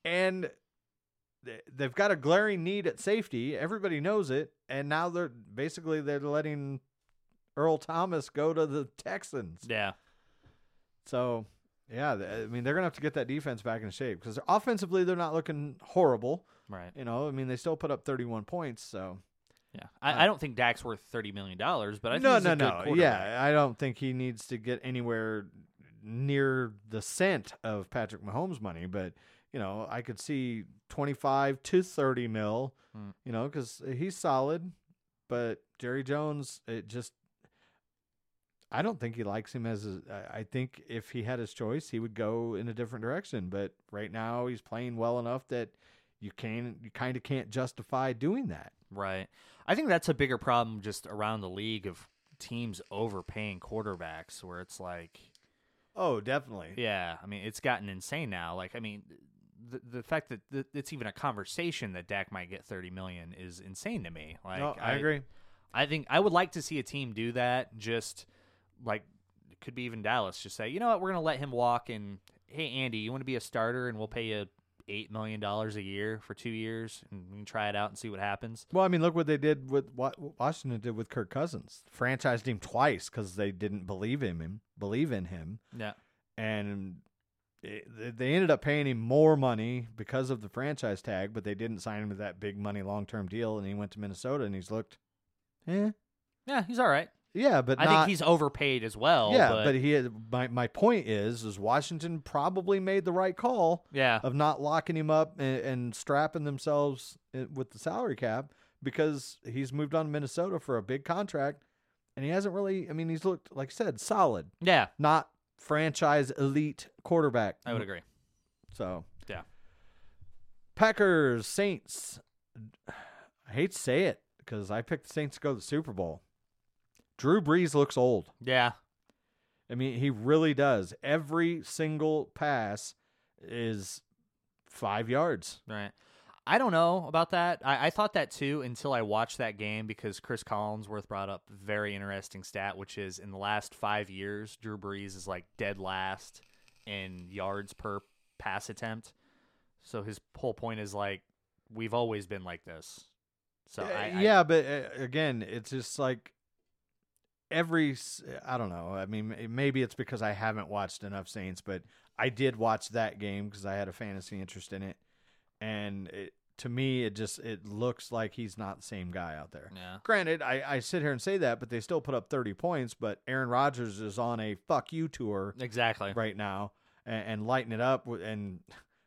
And they've got a glaring need at safety. Everybody knows it, and now they're basically they're letting Earl Thomas go to the Texans. Yeah. So, yeah, I mean, they're going to have to get that defense back in shape because offensively, they're not looking horrible. Right. You know, I mean, they still put up 31 points. So, Yeah. I, I don't think Dak's worth thirty million dollars, but I think no, no, a good no. Yeah, I don't think he needs to get anywhere near the cent of Patrick Mahomes' money, but you know, I could see 25 to 30 mil, Hmm. you know, because he's solid. But Jerry Jones, it just, I don't think he likes him as a. I I think if he had his choice, he would go in a different direction. But right now, he's playing well enough that you can, you kind of can't justify doing that. Right. I think that's a bigger problem just around the league of teams overpaying quarterbacks where it's like Oh, definitely. yeah, I mean it's gotten insane now. Like I mean the the fact that th- it's even a conversation that Dak might get 30 million is insane to me. Like no, I agree. I think I would like to see a team do that just like it could be even Dallas just say, "You know what? We're going to let him walk and hey Andy, you want to be a starter and we'll pay you 8 million dollars a year for 2 years and we can try it out and see what happens." Well, I mean, look what they did with what Washington did with Kirk Cousins. Franchised him twice because they didn't believe in him, believe in him, Yeah. and it, they ended up paying him more money because of the franchise tag, but they didn't sign him to that big money long term deal. And he went to Minnesota, and he's looked, eh, Yeah, he's all right. Yeah, but I not, think he's overpaid as well. yeah, but, but, he had, my my point is is Washington probably made the right call yeah, of not locking him up and, and strapping themselves eh, with the salary cap because he's moved on to Minnesota for a big contract and he hasn't really I mean he's looked like I said solid yeah, not franchise elite quarterback I would agree. so Yeah. Packers Saints *sighs* I hate to say it because I picked the Saints to go to the Super Bowl Drew Brees looks old Yeah, I mean he really does every single pass is 5 yards right. I don't know about that. I, I thought that too until I watched that game because Chris Collinsworth brought up a very interesting stat, which is in the last five years, Drew Brees is like dead last in yards per pass attempt. So his whole point is like we've always been like this. So Uh, I, I- yeah, but uh, again, it's just like every I don't know. I mean, maybe it's because I haven't watched enough Saints, but I did watch that game because I had a fantasy interest in it, and it, to me, it just it looks like he's not the same guy out there. yeah. Granted, I, I sit here and say that, but they still put up thirty points. But Aaron Rodgers is on a fuck you tour Exactly. right now and, and lighting it up. And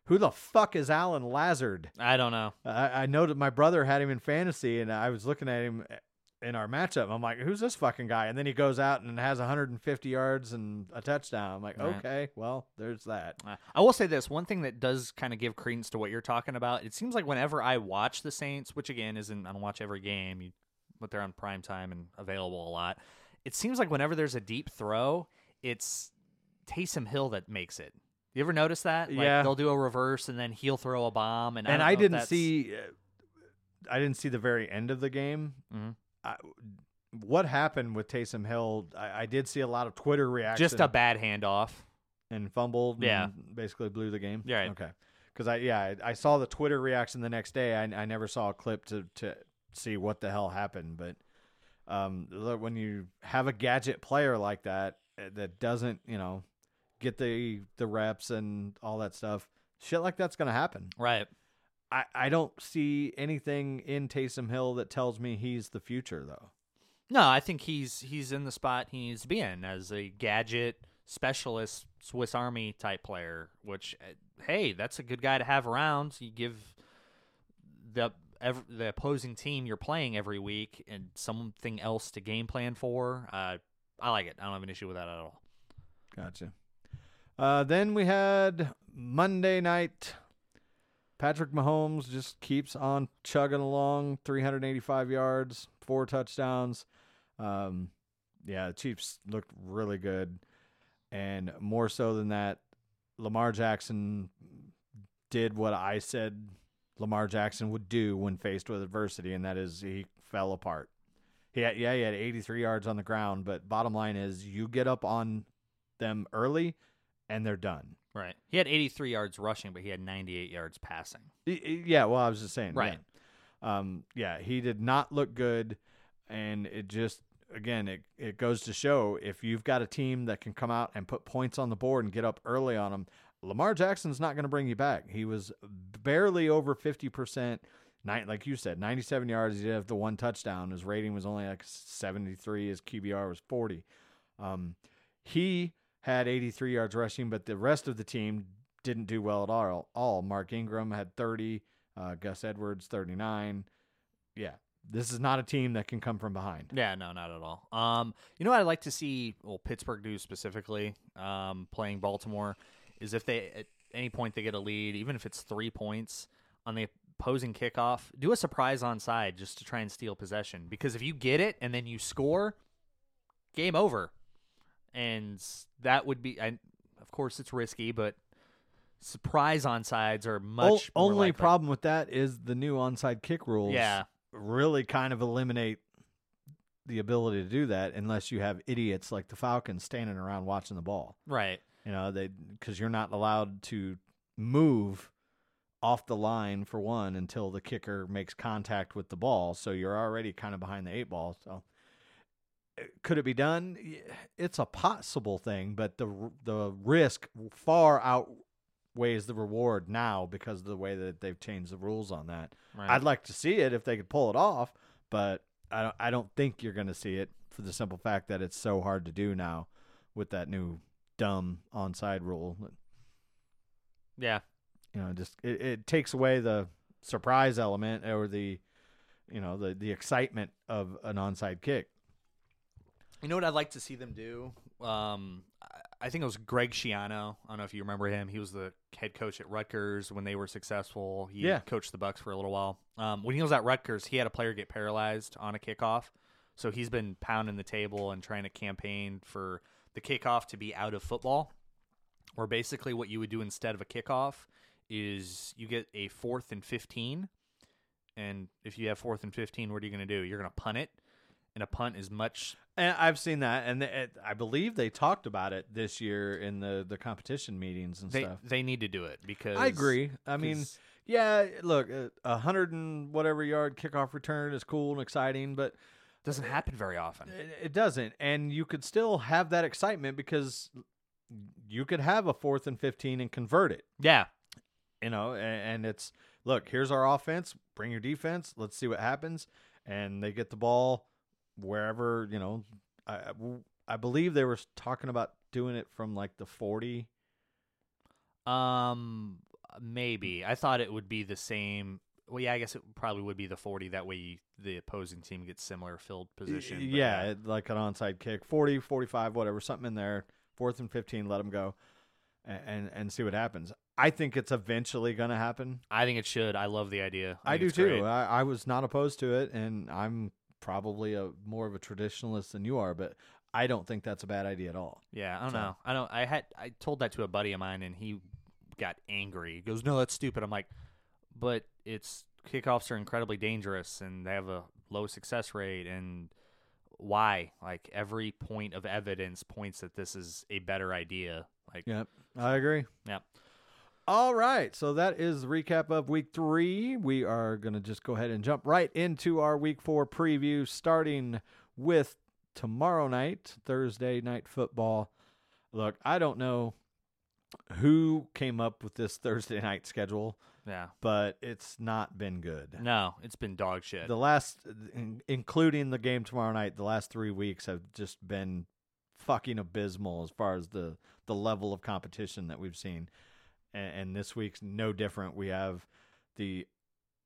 who the fuck is Allen Lazard? I don't know. I, I know that my brother had him in fantasy, and I was looking at him in our matchup. I'm like, who's this fucking guy? And then he goes out and has 150 yards and a touchdown. I'm like, Right. okay, well, there's that. Uh, I will say this one thing that does kind of give credence to what you're talking about. It seems like whenever I watch the Saints, which again isn't I don't watch every game, you, but they're on prime time and available a lot. It seems like whenever there's a deep throw, it's Taysom Hill that makes it. You ever notice that? Like, Yeah. they'll do a reverse and then he'll throw a bomb, and I, And don't I, didn't see, uh, I didn't see the very end of the game. Mhm. I, what happened with Taysom Hill? I, I did see a lot of Twitter reactions. just a bad handoff. and fumbled. Yeah. and basically blew the game. Yeah, right. Okay. Because I yeah I, I saw the Twitter reaction the next day. I I never saw a clip to to see what the hell happened. But um, when you have a gadget player like that uh, that doesn't you know get the the reps and all that stuff, shit like that's gonna happen. Right. I I don't see anything in Taysom Hill that tells me he's the future though. No, I think he's he's in the spot he needs to be in as a gadget specialist Swiss Army type player. Which, uh, hey, that's a good guy to have around. You give the ev- the opposing team you're playing every week and something else to game plan for. Uh, I like it. I don't have an issue with that at all. Gotcha. Uh, then we had Monday night. Patrick Mahomes just keeps on chugging along, 385 yards, four touchdowns. Um, yeah, the Chiefs looked really good, and more so than that, Lamar Jackson did what I said Lamar Jackson would do when faced with adversity, and that is he fell apart. He had, yeah, he had 83 yards on the ground, but bottom line is you get up on them early and they're done. Right. He had 83 yards rushing, but he had 98 yards passing. Yeah, well, I was just saying. Right. Yeah. Um, yeah, he did not look good, and it just again, it it goes to show if you've got a team that can come out and put points on the board and get up early on them, Lamar Jackson's not going to bring you back. He was barely over fifty percent. Like you said, ninety-seven yards. He did have the one touchdown. His rating was only like seventy-three. His QBR was forty. Um, he had eighty-three yards rushing, but the rest of the team didn't do well at all. All Mark Ingram had thirty. Uh, Gus Edwards thirty-nine. Yeah, this is not a team that can come from behind. Yeah, no, not at all. Um, you know what I'd like to see, well, Pittsburgh do specifically, um, playing Baltimore, is if they at any point they get a lead, even if it's three points on the opposing kickoff, do a surprise onside just to try and steal possession. Because if you get it and then you score, game over, and that would be, I, of course, it's risky, but surprise onsides are much O- more only likely. problem with that is the new onside kick rules. Yeah, really kind of eliminate the ability to do that unless you have idiots like the Falcons standing around watching the ball. right. You know, they because you're not allowed to move off the line for one until the kicker makes contact with the ball. So you're already kind of behind the eight ball. So could it be done? It's a possible thing, but the the risk far outweighs the reward now because of the way that they've changed the rules on that. Right. I'd like to see it if they could pull it off, but I don't, I don't think you're going to see it for the simple fact that it's so hard to do now with that new dumb onside rule. yeah. You know, just it, it takes away the surprise element or the you know the the excitement of an onside kick. You know what I'd like to see them do? Um, I- think it was Greg Schiano. I don't know if you remember him. He was the head coach at Rutgers when they were successful. He Yeah. coached the Bucks for a little while. Um, when he was at Rutgers, he had a player get paralyzed on a kickoff. So he's been pounding the table and trying to campaign for the kickoff to be out of football. Or basically, what you would do instead of a kickoff is you get a fourth and 15. And if you have fourth and 15, what are you going to do? You're going to punt it. And a punt is much And I've seen that, and it, I believe they talked about it this year in the the competition meetings and they stuff. they need to do it because I agree. I mean, yeah, look, a a hundred and whatever yard kickoff return is cool and exciting, but it doesn't happen very often. It, it doesn't, and you could still have that excitement because you could have a fourth and fifteen and convert it. Yeah, You know, and, and it's look, here's our offense. Bring your defense. Let's see what happens. And they get the ball wherever you know. I I- I believe they were talking about doing it from like the forty. um, maybe I thought it would be the same. Well, yeah, I guess it probably would be the forty. That way, you, the opposing team gets similar field position. Yeah, like an onside kick, 40, 45, whatever, something in there. Fourth and fifteen, let them go, and and, and see what happens. I think it's eventually going to happen. I think it should. I love the idea. I, think do too. I, I was not opposed to it, and I'm probably a more of a traditionalist than you are, but I don't think that's a bad idea at all. Yeah, I don't So- know. I don't. I had I told that to a buddy of mine, and he got angry. He goes, "No, that's stupid." I'm like, "But it's kickoffs are incredibly dangerous, and they have a low success rate, and why? Like every point of evidence points that this is a better idea. Like, Yep, I agree. Yep. All right, so that is the recap of week three. We are going to just go ahead and jump right into our week four preview, starting with tomorrow night, Thursday night football. Look, I don't know who came up with this *laughs* Thursday night schedule, yeah, but it's not been good. no, it's been dog shit. The last, in- including the game tomorrow night, the last three weeks have just been fucking abysmal as far as the the level of competition that we've seen. And, and this week's no different. We have the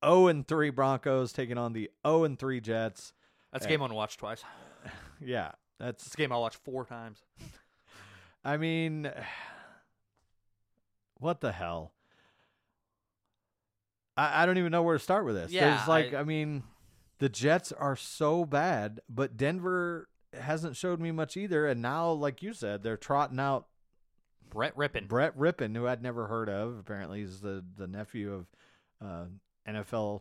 0 and 3 Broncos taking on the 0 and 3 Jets. that's a eh. game I want to watch twice. *laughs* Yeah, that's. a game I'll watch four times. *laughs* I mean, what the hell? I, I don't even know where to start with this. Yeah, There's like, I- I, mean, the Jets are so bad, but Denver hasn't showed me much either. And now, like you said, they're trotting out Brett Rypien. Brett Rypien, who I'd never heard of. Apparently, he's the the nephew of uh, NFL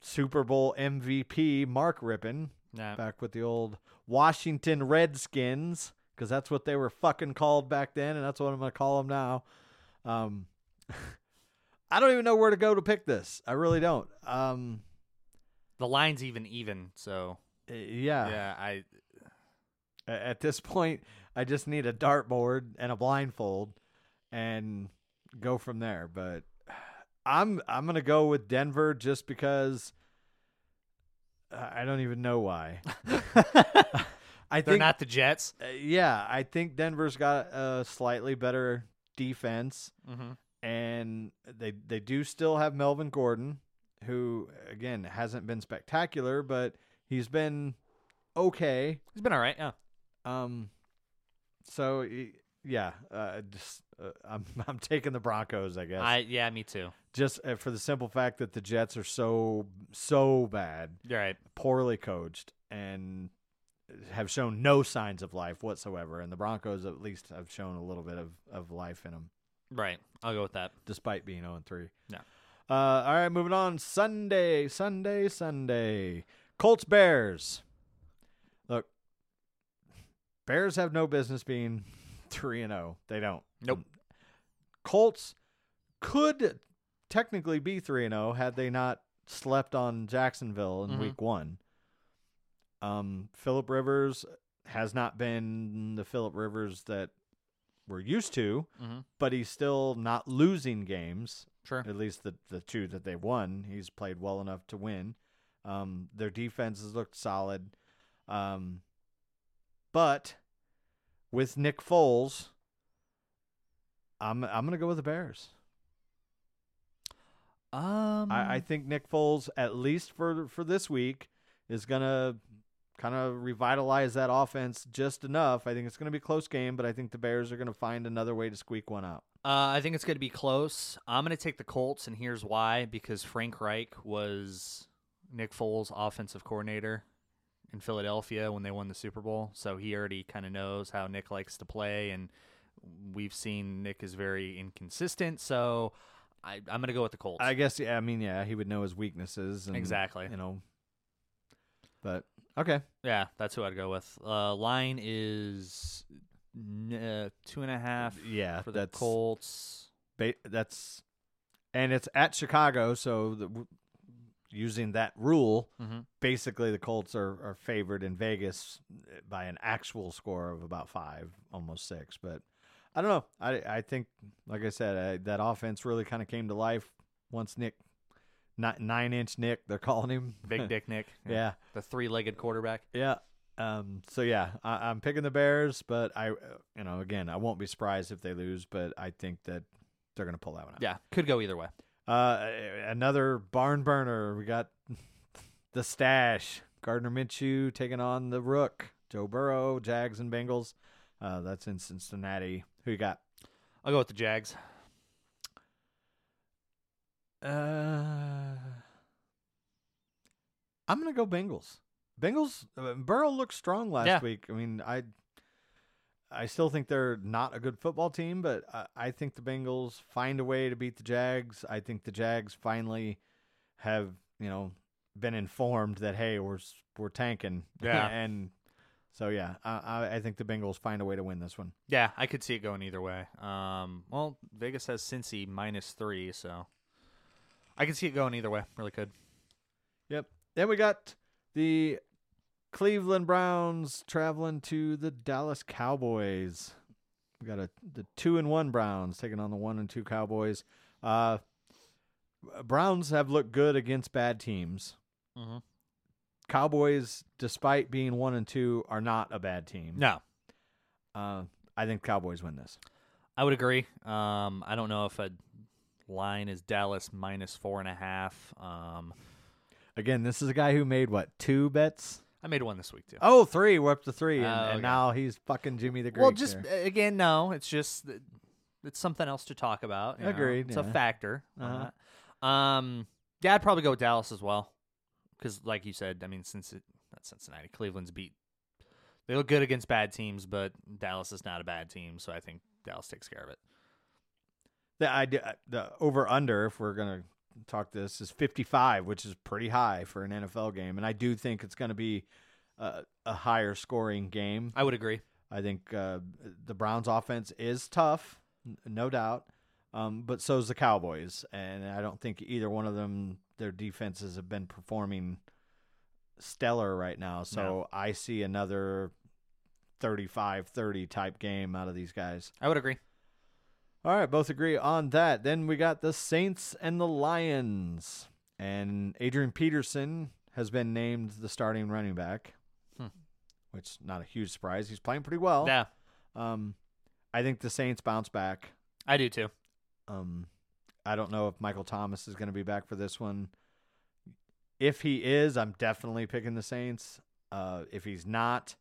Super Bowl MVP Mark Rypien, Yeah. back with the old Washington Redskins, because that's what they were fucking called back then, and that's what I'm gonna call them now. Um, *laughs* I don't even know where to go to pick this. I really don't. Um, The line's even even, so uh, yeah, yeah, I At this point, I just need a dartboard and a blindfold, and go from there. But I'm I'm gonna go with Denver just because I don't even know why. *laughs* I They're think not the Jets. uh, yeah, I think Denver's got a slightly better defense, Mm-hmm. and they they do still have Melvin Gordon, who again hasn't been spectacular, but he's been okay. He's been all right. Yeah. Um, so yeah, uh, just uh, *laughs* I'm I'm taking the Broncos, I guess, I yeah, me too. just uh, for the simple fact that the Jets are so so bad, right. poorly coached, and have shown no signs of life whatsoever, and the Broncos at least have shown a little bit of of life in them, Right. I'll go with that. despite being 0 and 3. Yeah. Uh, all right, moving on. Sunday, Sunday, Sunday. Colts Bears. Bears have no business being *laughs* three and zero. They don't. Nope. Colts could technically be three and zero had they not slept on Jacksonville in Mhm. week one. Um, Philip Rivers has not been the Philip Rivers that we're used to, Mhm. but he's still not losing games Sure. at least the the two that they've won, he's played well enough to win. Um, their defense has looked solid, um, but with Nick Foles, I'm I'm gonna go with the Bears. Um. I, I think Nick Foles, at least for for this week, is gonna kind of revitalize that offense just enough. I think it's gonna be a close game, but I think the Bears are gonna find another way to squeak one out. Uh, I think it's going to be close. I'm going to take the Colts, and here's why: because Frank Reich was Nick Foles' offensive coordinator in Philadelphia when they won the Super Bowl, so he already kind of knows how Nick likes to play, and we've seen Nick is very inconsistent. So I, I'm going to go with the Colts. I guess yeah. I mean, yeah, he would know his weaknesses. And, Exactly. You know. But okay, yeah, that's who I'd go with. Uh, line is uh, two and a half yeah, for the that's Colts. ba- that's, and it's at Chicago, so the, using that rule, Mm-hmm. basically the Colts are, are favored in Vegas by an actual score of about five, almost six. But I don't know. I I think, like I said, I, that offense really kind of came to life once Nick, not nine inch Nick, they're calling him Big *laughs* Dick Nick. yeah. The three-legged quarterback. Yeah. Um. So yeah, I, I'm picking the Bears, but I, uh, you know, again, I won't be surprised if they lose, but I think that they're gonna pull that one out. Yeah, could go either way. Uh, another barn burner. We got *laughs* the stash. Gardner Minshew taking on the Rook. Joe Burrow, Jags and Bengals. Uh, that's in Cincinnati. Who you got? I'll go with the Jags. Uh, I'm gonna go Bengals. Bengals. Uh, Burrow looked strong last Yeah. week. I mean, I. I still think they're not a good football team, but I, I think the Bengals find a way to beat the Jags. I think the Jags finally have, you know, been informed that hey, we're we're tanking. Yeah. *laughs* and so yeah, I, I think the Bengals find a way to win this one. Yeah, I could see it going either way. Um, well, Vegas has Cincy minus three, so I can see it going either way. Really could. Yep. Then we got the Cleveland Browns traveling to the Dallas Cowboys. We got a the two and one Browns taking on the one and two Cowboys. Uh, Browns have looked good against bad teams. Mm-hmm. Cowboys, despite being one and two, are not a bad team. No, Uh, I think Cowboys win this. I would agree. Um, I don't know if a line is Dallas minus four and a half. Um, Again, this is a guy who made what two bets? I made one this week too. Oh, three. We're up to three, and, Oh, and now he's fucking Jimmy the Greek. well, just uh, again, no. It's just it's something else to talk about. you know. Agreed, It's yeah. a factor. on Uh-huh. that. Um, yeah, I'd probably go with Dallas as well, because like you said, I mean, since it, not Cincinnati, Cleveland's beat. They look good against bad teams, but Dallas is not a bad team, so I think Dallas takes care of it. The idea, the over under, if we're gonna talk this, is fifty five, which is pretty high for an NFL game, and I do think it's gonna be a, a higher scoring game. I would agree. I think uh, the Browns' offense is tough, no doubt, um, but so's the Cowboys, and I don't think either one of them their defenses have been performing stellar right now. So No. I see another 35-30 type game out of these guys. I would agree. All right, both agree on that. Then we got the Saints and the Lions. And Adrian Peterson has been named the starting running back, Hmm. which not a huge surprise. He's playing pretty well. Yeah, Um, I think the Saints bounce back. I do too. Um, I don't know if Michael Thomas is going to be back for this one. If he is, I'm definitely picking the Saints. Uh, if he's not,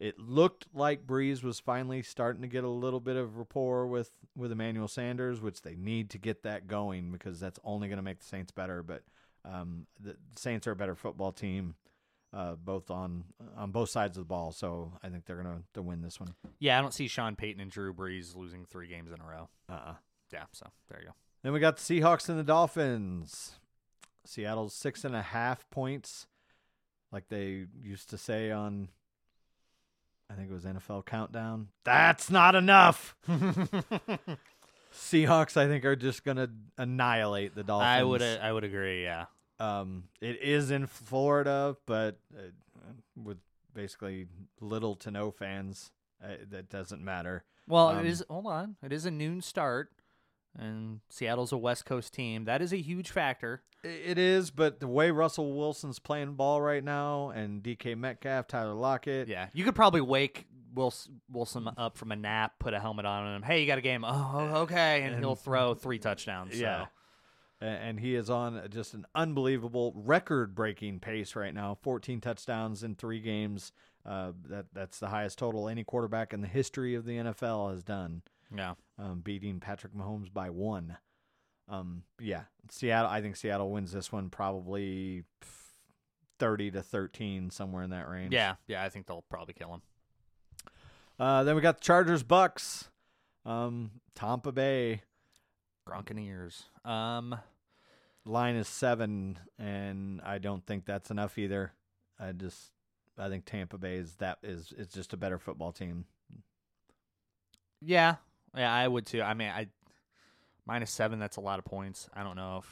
it looked like Brees was finally starting to get a little bit of rapport with with Emmanuel Sanders, which they need to get that going because that's only going to make the Saints better. But um, the Saints are a better football team, uh, both on on both sides of the ball. So I think they're going to to win this one. Yeah, I don't see Sean Payton and Drew Brees losing three games in a row. Uh-uh. Yeah, so there you go. Then we got the Seahawks and the Dolphins. Seattle's six and a half points, like they used to say on, I think it was NFL Countdown. That's not enough. *laughs* Seahawks, I think, are just gonna annihilate the Dolphins. I would I would agree. Yeah. Um, it is in Florida, but uh, with basically little to no fans, uh, that doesn't matter. Well, Um, it is. Hold on, it is a noon start, and Seattle's a West Coast team. That is a huge factor. It is, but the way Russell Wilson's playing ball right now, and DK Metcalf, Tyler Lockett, Yeah, you could probably wake Wilson, Wilson up from a nap, put a helmet on him. Hey, you got a game? Oh, okay, and, he'll throw three touchdowns. yeah, so. And he is on just an unbelievable record-breaking pace right now. 14 touchdowns in three games. Uh, that that's the highest total any quarterback in the history of the NFL has done, yeah. Um, beating Patrick Mahomes by one. Um, yeah, Seattle. I think Seattle wins this one probably 30 to 13, somewhere in that range. Yeah, yeah, I think they'll probably kill him. Uh, then we got the Chargers Bucks. Um, Tampa Bay Gronkaneers. Um, line is seven, and I don't think that's enough either. I just I think Tampa Bay is that is it's just a better football team. yeah, yeah, I would too. I mean, I minus seven. That's a lot of points. I don't know if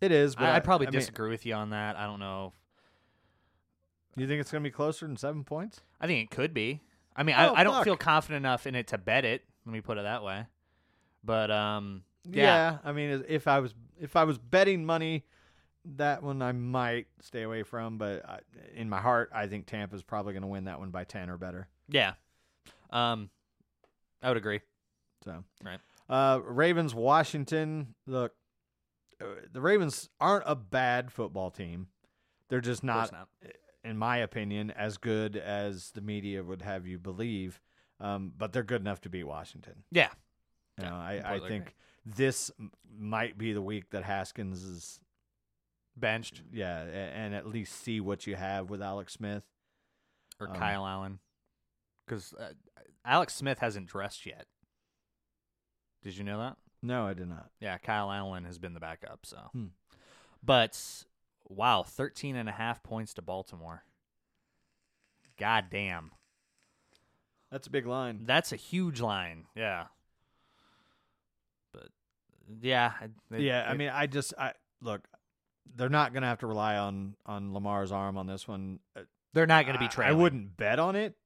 It is, but I, I'd probably I mean, disagree with you on that. I don't know. you think it's gonna be closer than seven points? I think it could be. I mean, Oh, I, I don't fuck. feel confident enough in it to bet it. Let me put it that way. But um, Yeah. Yeah. I mean, if I was if I was betting money, that one I might stay away from. But I, in my heart, I think Tampa's probably gonna win that one by ten or better. yeah, um, I would agree. So Right. Uh, Ravens, Washington. Look, uh, the Ravens aren't a bad football team. They're just course not, in my opinion, as good as the media would have you believe. Um, but they're good enough to beat Washington. Yeah, You Yeah, know, I, I think agree. this m- might be the week that Haskins is, benched yeah, and at least see what you have with Alex Smith. or Um, Kyle Allen, because uh, Alex Smith hasn't dressed yet. Did you know that? No, I did not. Yeah, Kyle Allen has been the backup. So, Hmm. but wow, 13 and a half points to Baltimore. God damn. That's a big line. That's a huge line. Yeah. But yeah, yeah, I mean, I just I look. They're not going to have to rely on on Lamar's arm on this one. They're not going to be I- I wouldn't bet on it,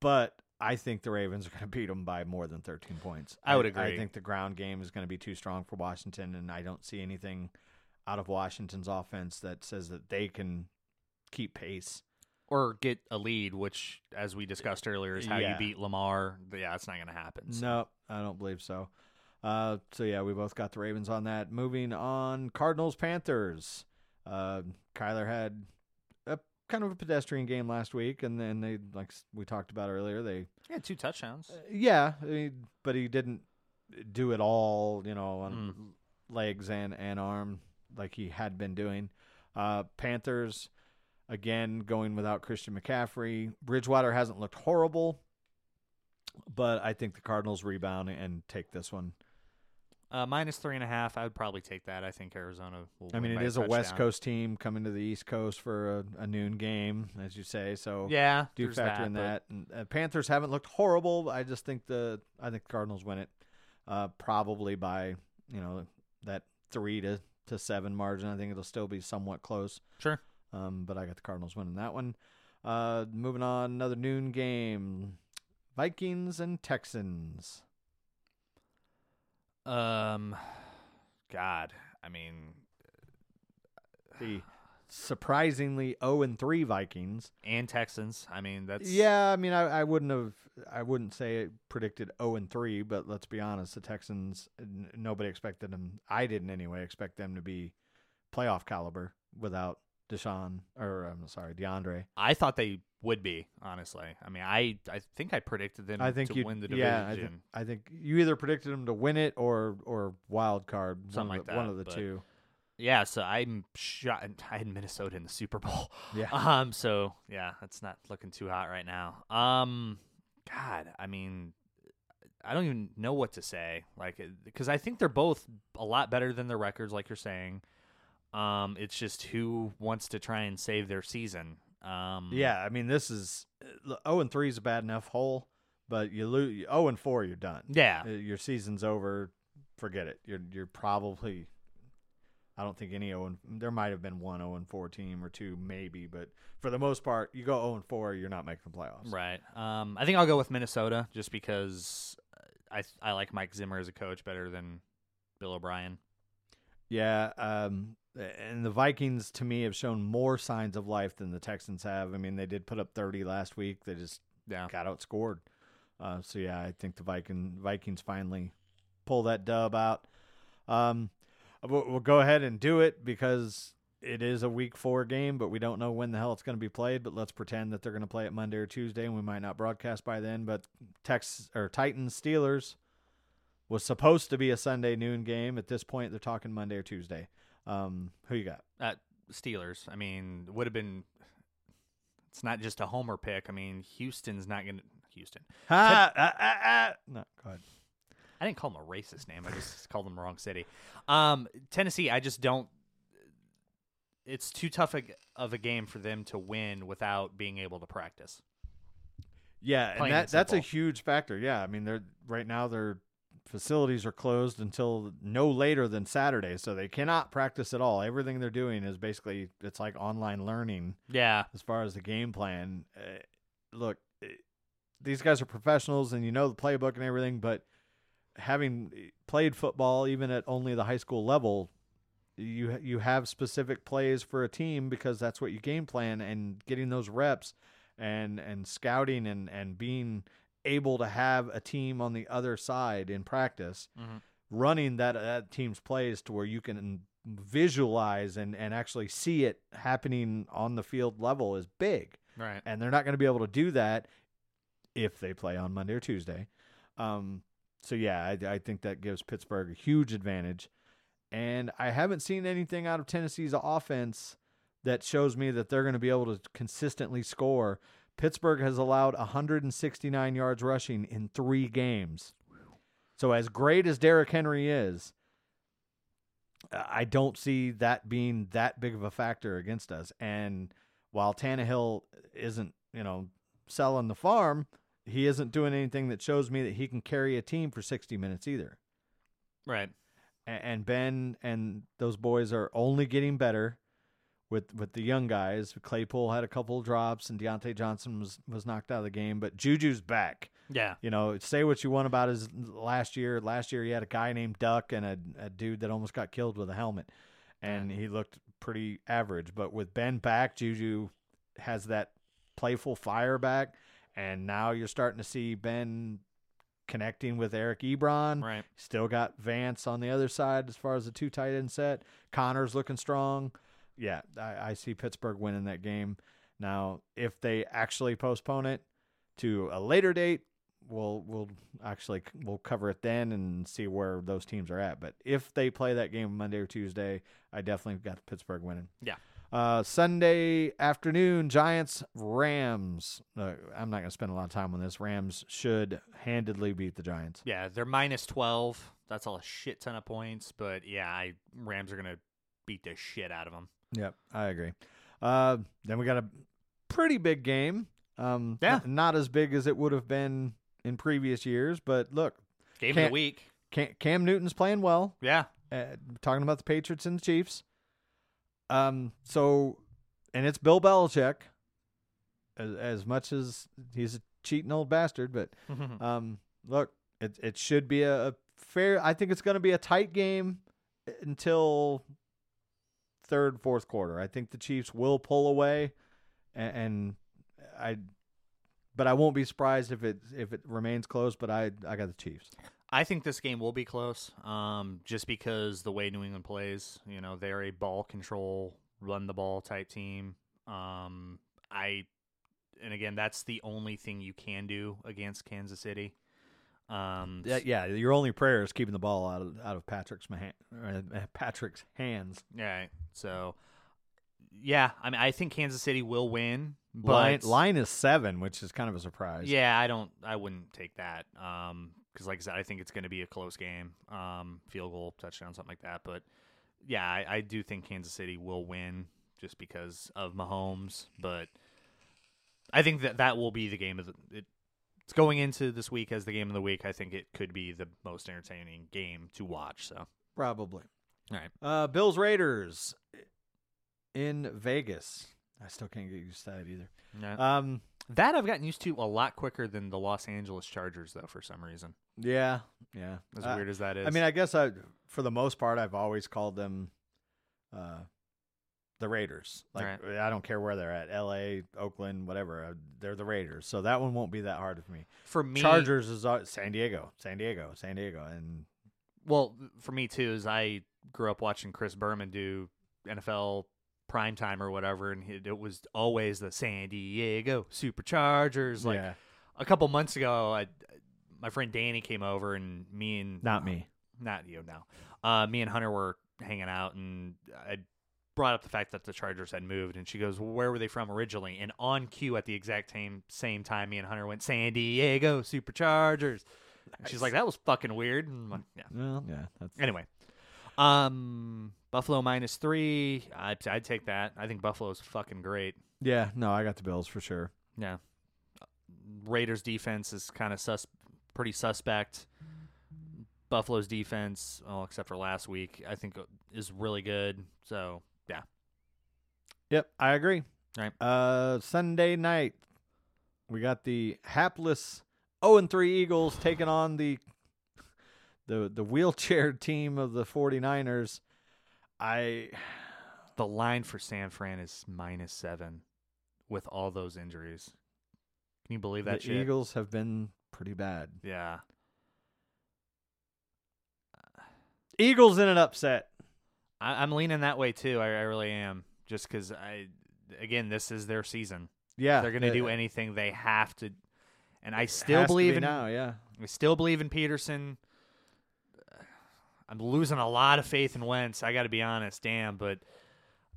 but I think the Ravens are going *laughs* to beat them by more than 13 points. I would agree. I think the ground game is going to be too strong for Washington, and I don't see anything out of Washington's offense that says that they can keep pace. or get a lead, which, as we discussed earlier, is how Yeah. you beat Lamar. Yeah, it's not going to happen. so. No, I don't believe so. Uh, so yeah, we both got the Ravens on that. Moving on, Cardinals Panthers. Uh, Kyler had kind of a pedestrian game last week, and then they like we talked about earlier. They Yeah, two touchdowns. Uh, yeah, I mean, but he didn't do it all, you know, on Mm. legs and and arm like he had been doing. Uh, Panthers again going without Christian McCaffrey. Bridgewater hasn't looked horrible, but I think the Cardinals rebound and take this one. Uh, minus three and a half. I would probably take that. I think Arizona will. I mean, it is a West. Coast team coming to the East Coast for a, a noon game, as you say. So Yeah, do factor in but- that. And, uh, Panthers haven't looked horrible. I just think the I think the Cardinals win it, uh, probably by you know that three to to seven margin. I think it'll still be somewhat close. Sure. Um, but I got the Cardinals winning that one. Uh, moving on, another noon game. Vikings and Texans. Um, God, I mean, The surprisingly 0 and 3 Vikings. and Texans. I mean, that's Yeah, I mean, I, I wouldn't have, I wouldn't say it predicted 0 and 3, but let's be honest, the Texans, n- nobody expected them. I didn't anyway expect them to be playoff caliber without Deshaun, or I'm sorry, DeAndre. I thought they would be. Honestly, I mean, I I think I predicted them I think to you, win the division. yeah, I think, I think you either predicted them to win it or or wild card, Something one like the, one of the but- two. yeah, so I'm shot. *laughs* I had Minnesota in the Super Bowl. Yeah. *laughs* Um. So yeah, that's not looking too hot right now. Um. God, I mean, I don't even know what to say. Like, because I think they're both a lot better than their records, like you're saying. Um. It's just who wants to try and save their season. Um. Yeah, I mean, this is zero and three is a bad enough hole, but you lose zero and four, you're done. Yeah. Uh, your season's over. Forget it. You're you're probably. I don't think any zero and there might have been one zero and four team or two maybe, but for the most part, you go zero and four, you're not making the playoffs. Right. Um, I think I'll go with Minnesota just because I I like Mike Zimmer as a coach better than Bill O'Brien. Yeah, um, and the Vikings to me have shown more signs of life than the Texans have. I mean, they did put up 30 last week. They just Yeah. got outscored. Uh, so yeah, I think the Viking Vikings finally pull that dub out. Um, we'll, we'll go ahead and do it because it is a week four game, but we don't know when the hell it's going to be played. But let's pretend that they're going to play it Monday or Tuesday, and we might not broadcast by then. But Tex or Titans Steelers was supposed to be a Sunday noon game. At this point, they're talking Monday or Tuesday. Um, who you got? Uh, Steelers. I mean, would have been. It's not just a homer pick. I mean, Houston's not going to. Houston. Ha, ah, ah, ah. No, go ahead. I didn't call them a racist name. I just *laughs* called them the wrong city. Um, Tennessee. I just don't. It's too tough a, of a game for them to win without being able to practice. Yeah, and that and that's a huge factor. Yeah, I mean they're right now their facilities are closed until no later than Saturday, so they cannot practice at all. Everything they're doing is basically it's like online learning Yeah. as far as the game plan. Uh, look, eh, these guys are professionals and you know the playbook and everything, but having played football even at only the high school level, you you have specific plays for a team because that's what you game plan and getting those reps and and scouting and and being able to have a team on the other side in practice Mhm. running that that team's plays to where you can visualize and and actually see it happening on the field level is big Right. and they're not going to be able to do that if they play on Monday or Tuesday. Um, so yeah, I, I think that gives Pittsburgh a huge advantage, and I haven't seen anything out of Tennessee's offense that shows me that they're going to be able to consistently score. Pittsburgh has allowed 169 yards rushing in three games. So as great as Derrick Henry is, I don't see that being that big of a factor against us. And while Tannehill isn't, you know, selling the farm, he isn't doing anything that shows me that he can carry a team for 60 minutes either. Right. And Ben and those boys are only getting better with with the young guys. Claypool had a couple of drops, and Diontae Johnson was was knocked out of the game. But Juju's back. Yeah. You know, say what you want about his last year. Last year, he had a guy named Duck and a, a dude that almost got killed with a helmet, and he looked pretty average. But with Ben back, Juju has that playful fire back, and now you're starting to see Ben connecting with Eric Ebron. Right. Still got Vance on the other side as far as the two tight end set. Conner's looking strong. Yeah, I, I see Pittsburgh winning that game. Now, if they actually postpone it to a later date, we'll we'll actually we'll cover it then and see where those teams are at. But if they play that game Monday or Tuesday, I definitely got Pittsburgh winning. Yeah. Uh, Sunday afternoon, Giants Rams. Uh, I'm not going to spend a lot of time on this. Rams should handedly beat the Giants. Yeah, they're minus twelve. That's all a shit ton of points, but yeah, I Rams are gonna beat the shit out of them. Yep, I agree. Uh, then we got a pretty big game. Um, Yeah. n- not as big as it would have been in previous years, but look, Game of Can't- the week. Cam, Cam Newton's playing well. Yeah. Uh, talking about the Patriots and the Chiefs. Um, so, and it's Bill Belichick. As, as much as he's a cheating old bastard. But *laughs* um, look, it it should be a, a fair. I think it's going to be a tight game until third, fourth quarter. I think the Chiefs will pull away, and, and I, but I won't be surprised if it if it remains close. But I I got the Chiefs. I think this game will be close, um, just because the way New England plays. You know, they're a ball control, run the ball type team. Um, I, and again, that's the only thing you can do against Kansas City. Um, Yeah, yeah. Your only prayer is keeping the ball out of out of Patrick's ma- uh, *laughs* Patrick's hands. yeah. So, yeah, I mean, I think Kansas City will win. But Line line is seven, which is kind of a surprise. Yeah, I don't. I wouldn't take that. Um, because like I said, I think it's going to be a close game. Um, field goal, touchdown, something like that. But yeah, I, I do think Kansas City will win just because of Mahomes. But I think that that will be the game of the. It, it's going into this week as the game of the week. I think it could be the most entertaining game to watch. So, probably. right, Uh, Bills Raiders in Vegas. I still can't get used to that either. yeah. Um, that I've gotten used to a lot quicker than the Los Angeles Chargers, though. For some reason, yeah, yeah. as Uh, weird as that is. I mean, I guess I, for the most part, I've always called them, uh, the Raiders. Like Right. I don't care where they're at, L.A., Oakland, whatever. uh, They're the Raiders, so that one won't be that hard for me. for me, Chargers is uh, San Diego, San Diego, San Diego, and Well, for me too, is I grew up watching Chris Berman do NFL primetime or whatever, and it, it was always the San Diego Superchargers. Like yeah, a couple months ago, I, my friend Danny came over, and me and not me. not you, now. uh, me and Hunter were hanging out, and I brought up the fact that the Chargers had moved, and she goes, well, "Where were they from originally?" And on cue at the exact same same time, me and Hunter went San Diego Superchargers. And she's like, "That was fucking weird." And like, yeah. Well, yeah, that's Anyway, um, Buffalo minus three. I'd, I'd take that. I think Buffalo's fucking great. yeah. No, I got the Bills for sure. Yeah. Raiders defense is kind of sus, pretty suspect. Buffalo's defense, well, except for last week, I think is really good. So Yep, I agree. Right. Uh, Sunday night, we got the hapless 0 and 3 Eagles taking on the the the wheelchair *laughs* team of the 49ers. I the line for San Fran is minus seven, with all those injuries. Can you believe that the shit? Eagles have been pretty bad. Yeah, Eagles in an upset. I, I'm leaning that way too. I, I really am, just because I, again, this is their season. Yeah, they're going to uh, do anything they have to. And I still believe be in now. Yeah, I still believe in Pederson. I'm losing a lot of faith in Wentz. I got to be honest, damn. But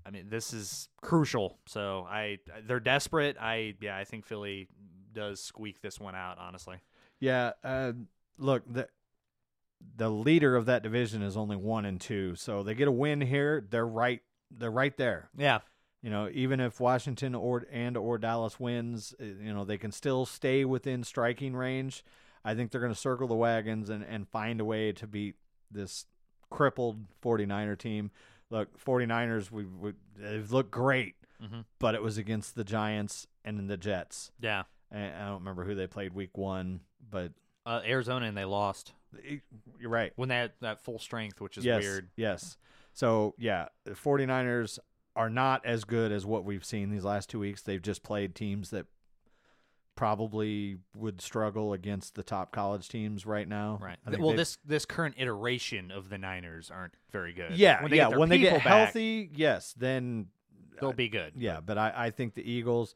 I mean, this is crucial. So I, they're desperate. I, yeah, I think Philly does squeak this one out. Honestly, yeah. Uh, look, the the leader of that division is only one and two, so they get a win here. They're right. They're right there. yeah, You know, even if Washington or and or Dallas wins, uh, you know they can still stay within striking range. I think they're going to circle the wagons and, and find a way to beat this crippled 49er team. Look, 49ers, we, we they've looked great, Mhm. but it was against the Giants and the Jets. yeah. And I don't remember who they played week one, but Uh, Arizona and they lost you're right. when they had that full strength, which is yes, weird. Yes. So, yeah, the 49ers are not as good as what we've seen these last two weeks. They've just played teams that probably would struggle against the top college teams right now. Right. Well, they've- this this current iteration of the Niners aren't very good. Yeah, when they yeah. get when they get back, healthy, yes, then uh, they'll be good. yeah. But I, I think the Eagles,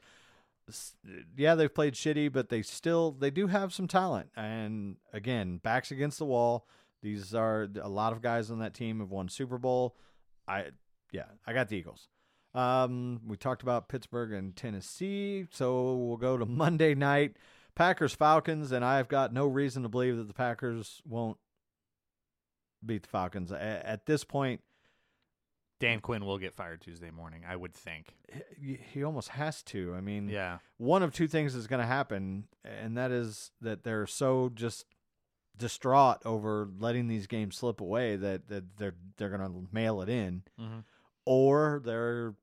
yeah, they've played shitty, but they still they do have some talent. And again, backs against the wall. These are a lot of guys on that team have won Super Bowl. I yeah, I got the Eagles. Um, we talked about Pittsburgh and Tennessee, so we'll go to *laughs* Monday night. Packers Falcons, and I've got no reason to believe that the Packers won't beat the Falcons. A- At this point, Dan Quinn will get fired Tuesday morning, I would think. he, he almost has to. I mean, Yeah. one of two things is going to happen, and that is that they're so just distraught over letting these games slip away that, that they're they're going to mail it in, Mm-hmm. or they're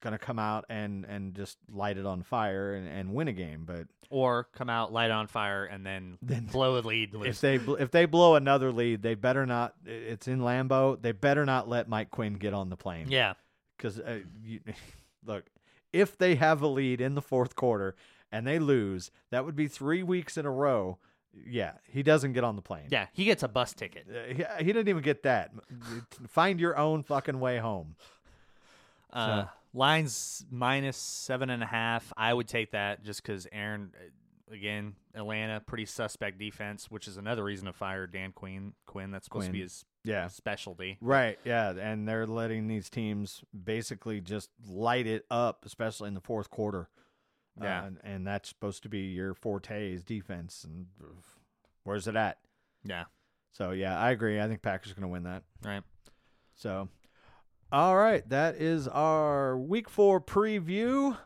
going to come out and and just light it on fire and, and win a game. But Or come out, light it on fire, and then, Then- blow a lead. if they if they blow another lead, they better not. It's in Lambeau. They better not let Mike Quinn get on the plane. yeah, because uh, *laughs* look, if they have a lead in the fourth quarter and they lose, that would be three weeks in a row. Yeah, he doesn't get on the plane. yeah, he gets a bus ticket. Uh, he, he didn't even get that. Find your own fucking way home. Uh, lines minus seven and a half. I would take that just because Aaron, uh, again, Atlanta, pretty suspect defense, which is another reason to fire Dan Quinn. Quinn, that's supposed to be his Yeah. specialty. Right. Yeah. And they're letting these teams basically just light it up, especially in the fourth quarter. Yeah. Uh, and, and that's supposed to be your forte is defense. And where's it at? Yeah, So, yeah, I agree. I think Packers are going to win that. right. So, all right, that is our week four preview.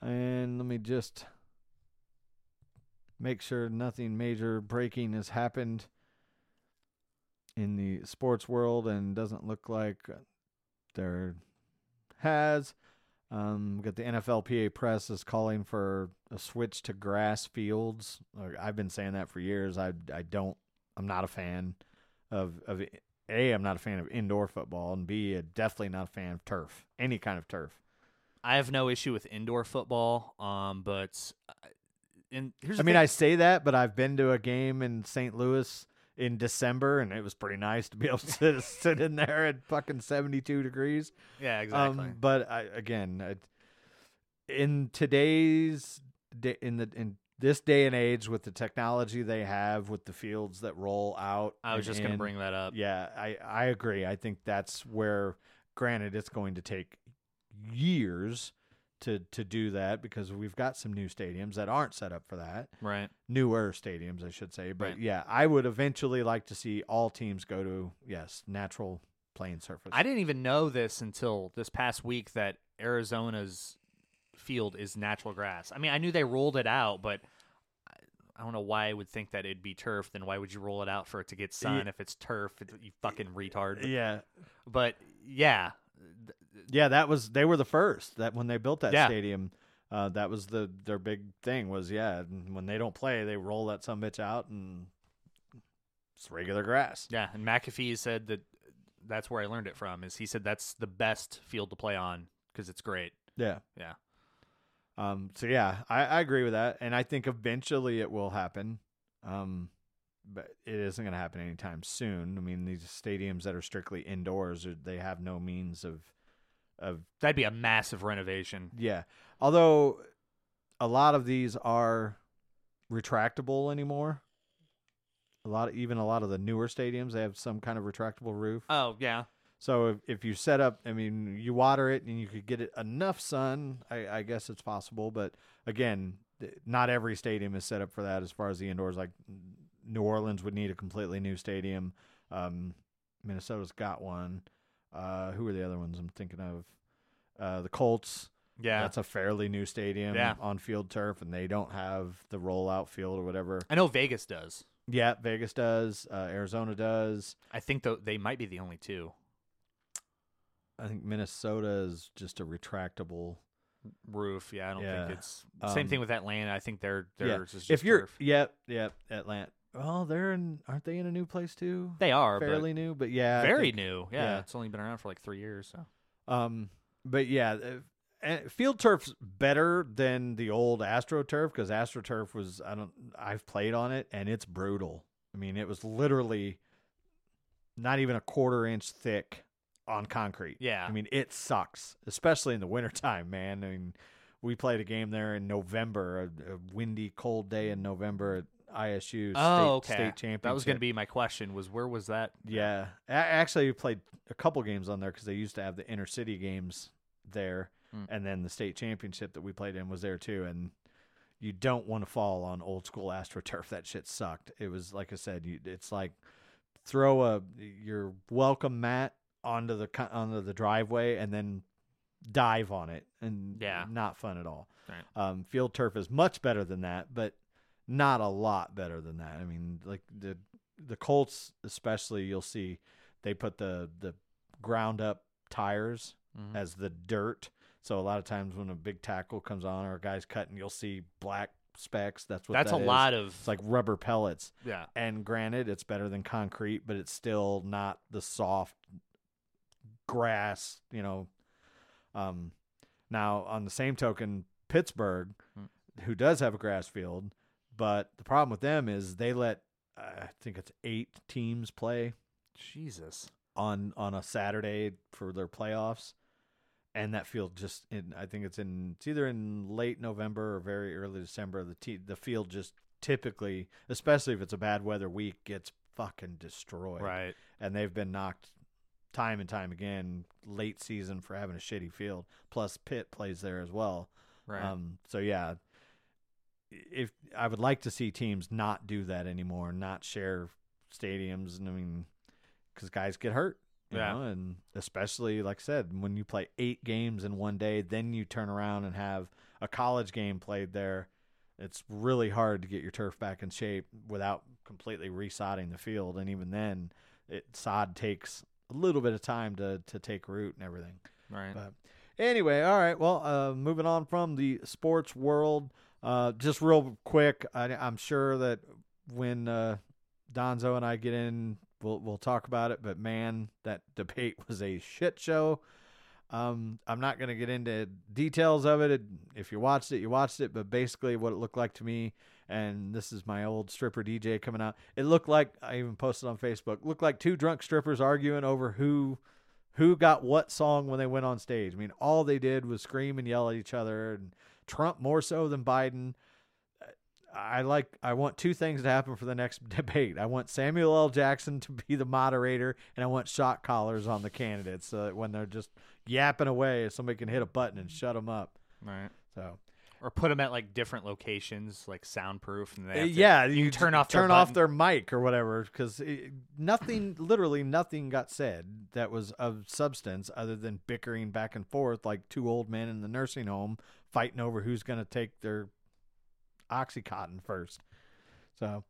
And let me just make sure nothing major breaking has happened in the sports world and doesn't look like there has. Um, we got the NFLPA press is calling for a switch to grass fields. Like, I've been saying that for years. I I don't. I'm not a fan of of a. I'm not a fan of indoor football, and B. uh, Definitely not a fan of turf. Any kind of turf. I have no issue with indoor football, um, but uh, in here's I mean, thing- I say that, but I've been to a game in St. Louis in December, and it was pretty nice to be able to sit *laughs* in there at fucking 72 degrees. yeah exactly. Um, but I, again, I, in today's day, in the in this day and age, with the technology they have, with the fields that roll out, I was just gonna bring that up. Yeah, I I agree. I think that's where, granted, it's going to take years to to do that because we've got some new stadiums that aren't set up for that. Right. Newer stadiums, I should say. But Right. yeah, I would eventually like to see all teams go to yes, natural playing surface. I didn't even know this until this past week that Arizona's field is natural grass. I mean, I knew they rolled it out, but I- don't know why I would think that it'd be turf. Then why would you roll it out for it to get sun Ye- if it's turf? You fucking retard. yeah, But yeah, Yeah, that was they were the first that when they built that Yeah. stadium. Uh, that was the their big thing was yeah. When they don't play, they roll that some bitch out and it's regular grass. yeah. And McAfee said that that's where I learned it from. Is he said that's the best field to play on because it's great. Yeah. Yeah. Um. So yeah, I, I agree with that, and I think eventually it will happen. Um, but it isn't going to happen anytime soon. I mean, these stadiums that are strictly indoors, are- they have no means of of That'd be a massive renovation. Yeah. Although a lot of these are retractable anymore. A lot of, even a lot of the newer stadiums they have some kind of retractable roof. Oh yeah. So if, if you set up, I mean, you water it and you could get it enough sun, I, I guess it's possible. But again, not every stadium is set up for that. As far as the indoors, like New Orleans would need a completely new stadium. Um, Minnesota's got one. Uh, who are the other ones I'm thinking of? Uh, the Colts. Yeah. That's a fairly new stadium Yeah. on field turf, and they don't have the rollout field or whatever. I know Vegas does. Yeah, Vegas does. Uh, Arizona does. I think though they might be the only two. I think Minnesota is just a retractable. roof. Yeah, I don't Yeah. think it's same thing Um, with Atlanta. I think their Yeah. theirs is just If you're, turf. yep, yep, Atlanta. Oh, they're in. Aren't they in a new place too? they are fairly new, but yeah, very think- new. Yeah, yeah. it's only been around for like three years. So Um, but yeah, uh, field turf's better than the old AstroTurf because AstroTurf was I don't I've played on it and it's brutal. I mean, it was literally not even a quarter inch thick on concrete. Yeah. I mean, it sucks, especially in the wintertime, *laughs* man. I mean, we played a game there in November, a, a windy, cold day in November ISU oh, state, okay. state championship. That was going to be my question. Was where was that? Yeah, A- actually, we played a couple games on there because they used to have the inner city games there, Mm. and then the state championship that we played in was there too. And you don't want to fall on old school AstroTurf. That shit sucked. It was like I said, you, it's like throw a your welcome mat onto the onto the driveway and then dive on it, and Yeah. not fun at all. Right. Um, field turf is much better than that, but not a lot better than that. I mean, like the the Colts, especially, you'll see they put the the ground up tires Mhm. as the dirt, So a lot of times when a big tackle comes on or a guy's cutting, you'll see black specks. That's what That's that a is. lot of It's like rubber pellets. yeah. And granted, it's better than concrete, but it's still not the soft grass, you know. Um, now, on the same token, Pittsburgh, Hmm. who does have a grass field, but the problem with them is they let uh, I think it's eight teams play Jesus. on on a Saturday for their playoffs, and that field just in I think it's in it's either in late November or very early December. The te- the field just typically, especially if it's a bad weather week, gets fucking destroyed. Right. and they've been knocked time and time again late season for having a shitty field. Plus, Pitt plays there as well. Right. Um, so yeah, if I would like to see teams not do that anymore, not share stadiums, and I mean, because guys get hurt, you Yeah. know, and especially like I said, when you play eight games in one day, then you turn around and have a college game played there. It's really hard to get your turf back in shape without completely resodding the field, and even then, it sod takes a little bit of time to to take root and everything. right. But anyway, all right. Well, uh, moving on from the sports world, uh, just real quick, I, I'm sure that when uh, Donzo and I get in, we'll we'll talk about it. But man, that *laughs* debate was a shit show. Um, I'm not going to get into details of it. If you watched it, you watched it. But basically, what it looked like to me, and this is my old stripper DJ coming out. It looked like I even posted on Facebook. Looked like two drunk strippers arguing over who who got what song when they went on stage. I mean, all they did was scream and yell at each other, and Trump more so than Biden. I like. I want two things to happen for the next *laughs* debate. I want Samuel L. Jackson to be the moderator, and I want shot collars on the candidates so that when they're just yapping away, somebody can hit a button and shut them up. right. So Or put them at like different locations, like soundproof, and they Uh, have to- yeah, you, you turn off their turn off their mic or whatever because nothing, literally nothing, got said that was of substance other than bickering back and forth like two old men in the nursing home fighting over who's going to take their oxycontin first. So,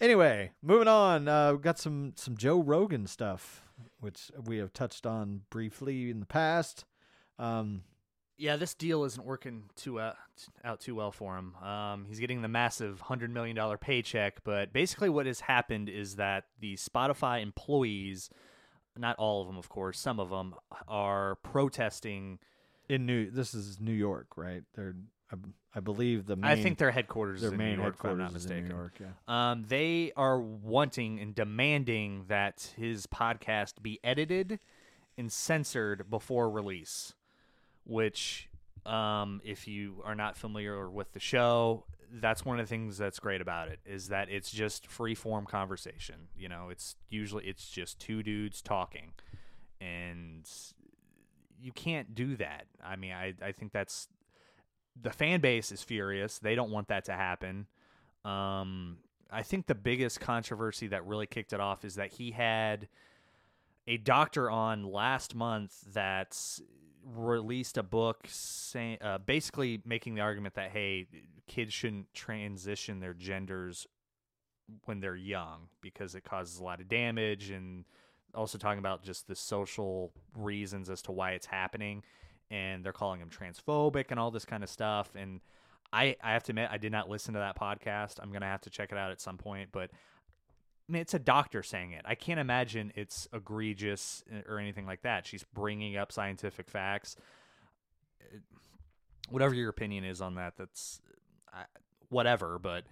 anyway, moving on. Uh, we got some some Joe Rogan stuff, which we have touched on briefly in the past. Um, Yeah, this deal isn't working too uh, out too well for him. Um, he's getting the massive hundred million dollar paycheck, but basically what has happened is that the Spotify employees, not all of them, of course, some of them are protesting. In New, this is New York, right? They're, I, I believe the main, I think their headquarters their is in main New York, if I'm headquarters not is in mistaken. New York. Yeah. Um, they are wanting and demanding that his podcast be edited and censored before release. Which, um, if you are not familiar with the show, that's one of the things that's great about it is that it's just free form conversation. You know, it's usually it's just two dudes talking, and you can't do that. I mean, I I think that's the fan base is furious. They don't want that to happen. Um, I think the biggest controversy that really kicked it off is that he had a doctor on last month that released a book saying, uh, basically making the argument that hey, kids shouldn't transition their genders when they're young because it causes a lot of damage, and also talking about just the social reasons as to why it's happening, and they're calling him transphobic and all this kind of stuff, and. I, I have to admit I did not listen to that podcast. I'm gonna have to check it out at some point, but I mean, it's a doctor saying it. I can't imagine it's egregious uh, or anything like that. She's bringing up scientific facts. Uh, Whatever your opinion is on that, that's I, whatever. But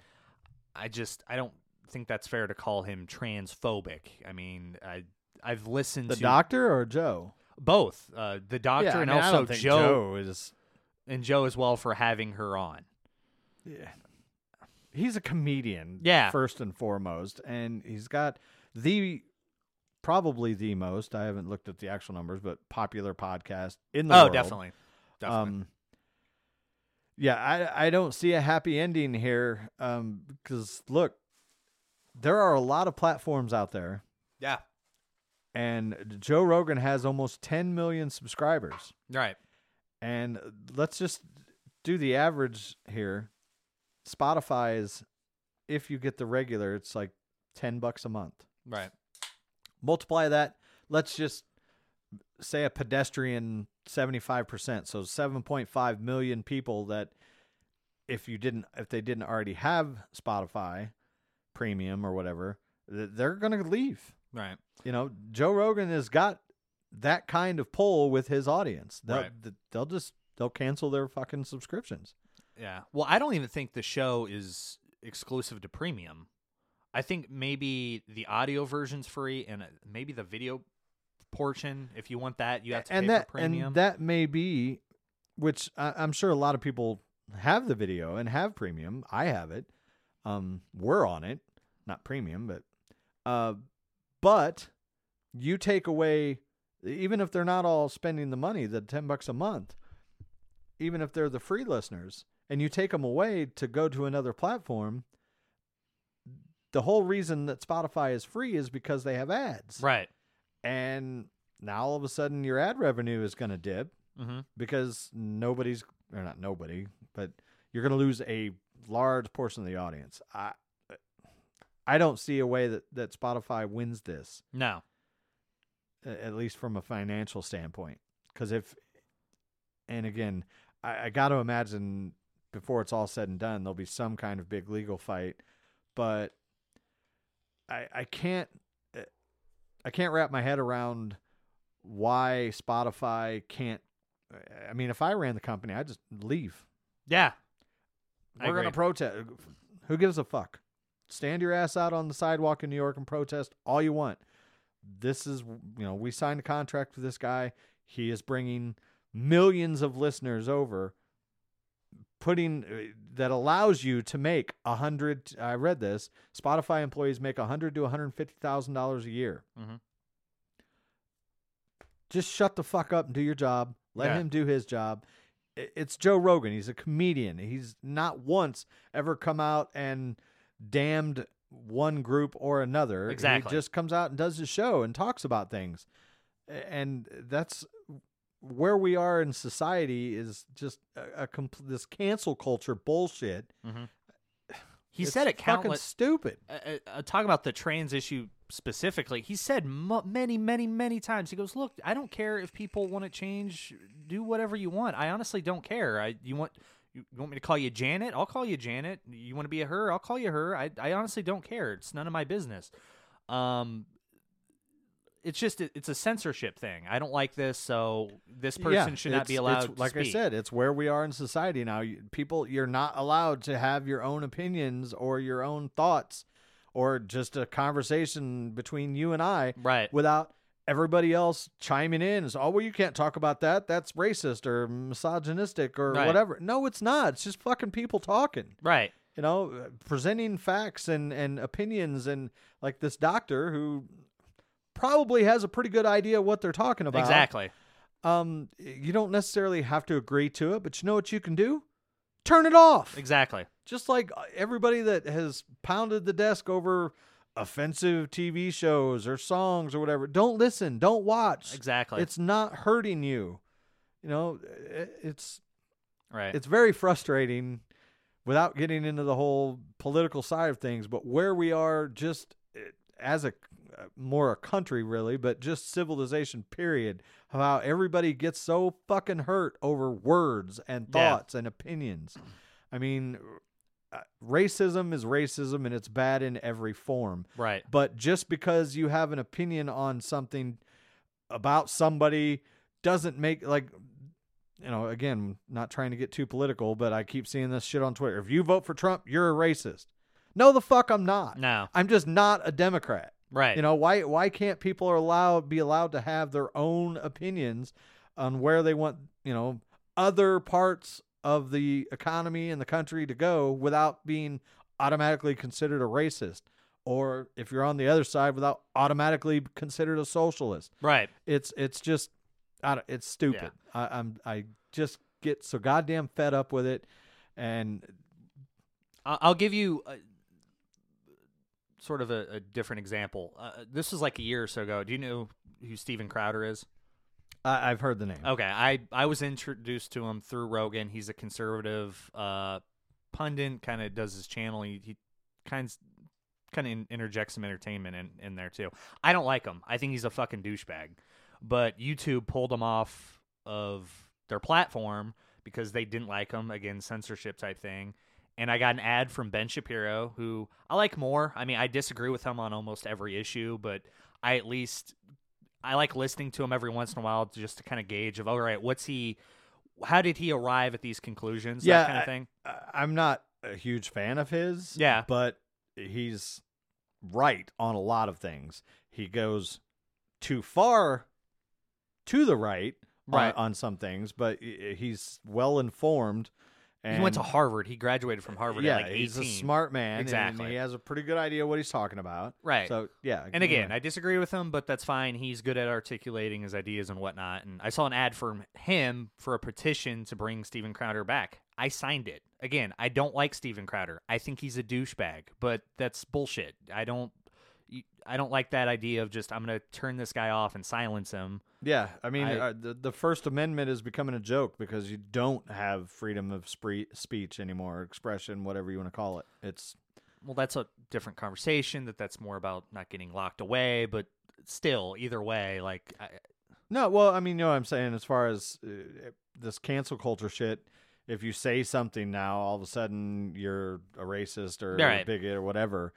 I just I don't think that's fair to call him transphobic. I mean, I I've listened to The to doctor or Joe? both uh, the doctor yeah, I and mean, I also don't think Joe, Joe is. and Joe as well for having her on. Yeah. He's a comedian, Yeah. first and foremost, and he's got the probably the most. I haven't looked at the actual numbers, but popular podcast in the Oh, world. definitely, definitely. Um, yeah, I I don't see a happy ending here. Um, because look, there are a lot of platforms out there, yeah, and Joe Rogan has almost 10 million subscribers. right. And let's just do the average here. Spotify is, if you get the regular, it's like 10 bucks a month. Right. Multiply that. Let's just say a pedestrian 75%. So 7.5 million people that if you didn't if they didn't already have Spotify premium or whatever, th- they're going to leave. Right. You know, Joe Rogan has got that kind of pull with his audience. They'll Right. they'll just they'll cancel their fucking subscriptions. Yeah. Well, I don't even think the show is exclusive to premium. I think maybe the audio version's free and uh, maybe the video portion if you want that you have to and pay that for premium. and that may be which I, I'm sure a lot of people have the video and have premium. I have it. Um, we're on it, not premium, but uh, but you take away even if they're not all spending the money, the ten bucks a month, even if they're the free listeners, and you take them away to go to another platform. The whole reason that Spotify is free is because they have ads right. and now all of a sudden your ad revenue is going to dip Mm-hmm. because nobody's or not nobody but you're going to lose a large portion of the audience i i don't see a way that that spotify wins this. No. at least from a financial standpoint. Because if and again i, I got to imagine before it's all said and done there'll be some kind of big legal fight. But i i can't uh, i can't wrap my head around why spotify can't i mean if i ran the company i'd just leave. Yeah. We're going to protest. Who gives a fuck stand your ass out on the sidewalk in new york and protest all you want. This is you know we signed a contract with this guy. He is bringing millions of listeners over putting uh, that allows you to make a hundred i read this spotify employees make a hundred to one hundred fifty thousand dollars a year. Mhm. just shut the fuck up and do your job. Let Yeah. him do his job. It's joe rogan. He's a comedian. He's not once ever come out and damned one group or another Exactly. he just comes out and does his show and talks about things and that's where we are in society is just a, a compl- this cancel culture bullshit *sighs* He It's said it fucking countless stupid uh, uh, talking about the trans issue specifically, he said mu many, many, many times. He goes, "Look, I don't care if people want to change. Do whatever you want. I honestly don't care. I you want you want me to call you Janet? I'll call you Janet. You want to be a her? I'll call you her. I I honestly don't care. It's none of my business. Um." It's just it- it's a censorship thing. I don't like this, so this person should not be allowed. like I said, it's where we are in society now. You, people, you're not allowed to have your own opinions or your own thoughts, or just a conversation between you and I, Right. Without everybody else chiming in. is, oh well, you can't talk about that. That's racist or misogynistic or Right. whatever. No, it's not. It's just fucking people talking. right. You know, presenting facts and and opinions and like this doctor who probably has a pretty good idea what they're talking about Exactly. um you don't necessarily have to agree to it but you know what you can do turn it off Exactly. just like everybody that has pounded the desk over offensive tv shows or songs or whatever don't listen don't watch Exactly. it's not hurting you you know it's right. it's very frustrating without getting into the whole political side of things but where we are just eh, as a uh, more a country really but just civilization period how everybody gets so fucking hurt over words and Yeah. thoughts and opinions i mean Uh, racism is racism and it's bad in every form right. but just because you have an opinion on something about somebody doesn't make like you know again not trying to get too political but i keep seeing this shit on twitter if you vote for trump you're a racist no the fuck i'm not No. i'm just not a democrat Right. you know why why can't people are allowed be allowed to have their own opinions on where they want you know other parts of the economy and the country to go without being automatically considered a racist or if you're on the other side without automatically considered a socialist right. it's it's just I don't, it's stupid I, i'm i just get so goddamn fed up with it and I- I'll give you a, sort of a, a different example. Uh, this was like a year or so ago. Do you know who Steven Crowder is? I, i've heard the name Okay, I I was introduced to him through Rogan. He's a conservative uh, pundit, kind of does his channel. He, he kind of kind of in, interjects some entertainment in, in there too. I don't like him. I think he's a fucking douchebag. But YouTube pulled him off of their platform because they didn't like him again censorship type thing and i got an ad from ben shapiro who i like more i mean i disagree with him on almost every issue but i at least i like listening to him every once in a while just to kind of gauge of all right what's he how did he arrive at these conclusions Yeah, that kind of thing I- I'm not a huge fan of his. Yeah. But he's right on a lot of things. He goes too far to the right, on- Right. on, some things, but he's well informed. And he went to harvard he graduated from harvard yeah, at like 18 he's a smart man. and Exactly. he has a pretty good idea what he's talking about. Right. So yeah. And again, anyway. I disagree with him, but that's fine. He's good at articulating his ideas and whatnot. And I saw an ad from him for a petition to bring Steven Crowder back. I signed it. Again, I don't like Steven Crowder. I think he's a douchebag, but that's bullshit. I don't. I don't like that idea of just I'm going to turn this guy off and silence him. Yeah, I mean, I- uh, the the First Amendment is becoming a joke because you don't have freedom of spree- speech anymore, expression, whatever you want to call it. It's Well, that's a different conversation. That that's more about not getting locked away, but still, either way, like I, no, well, I mean, you know what I'm saying as far as uh, this cancel culture shit. If you say something now, all of a sudden you're a racist or a bigot or whatever,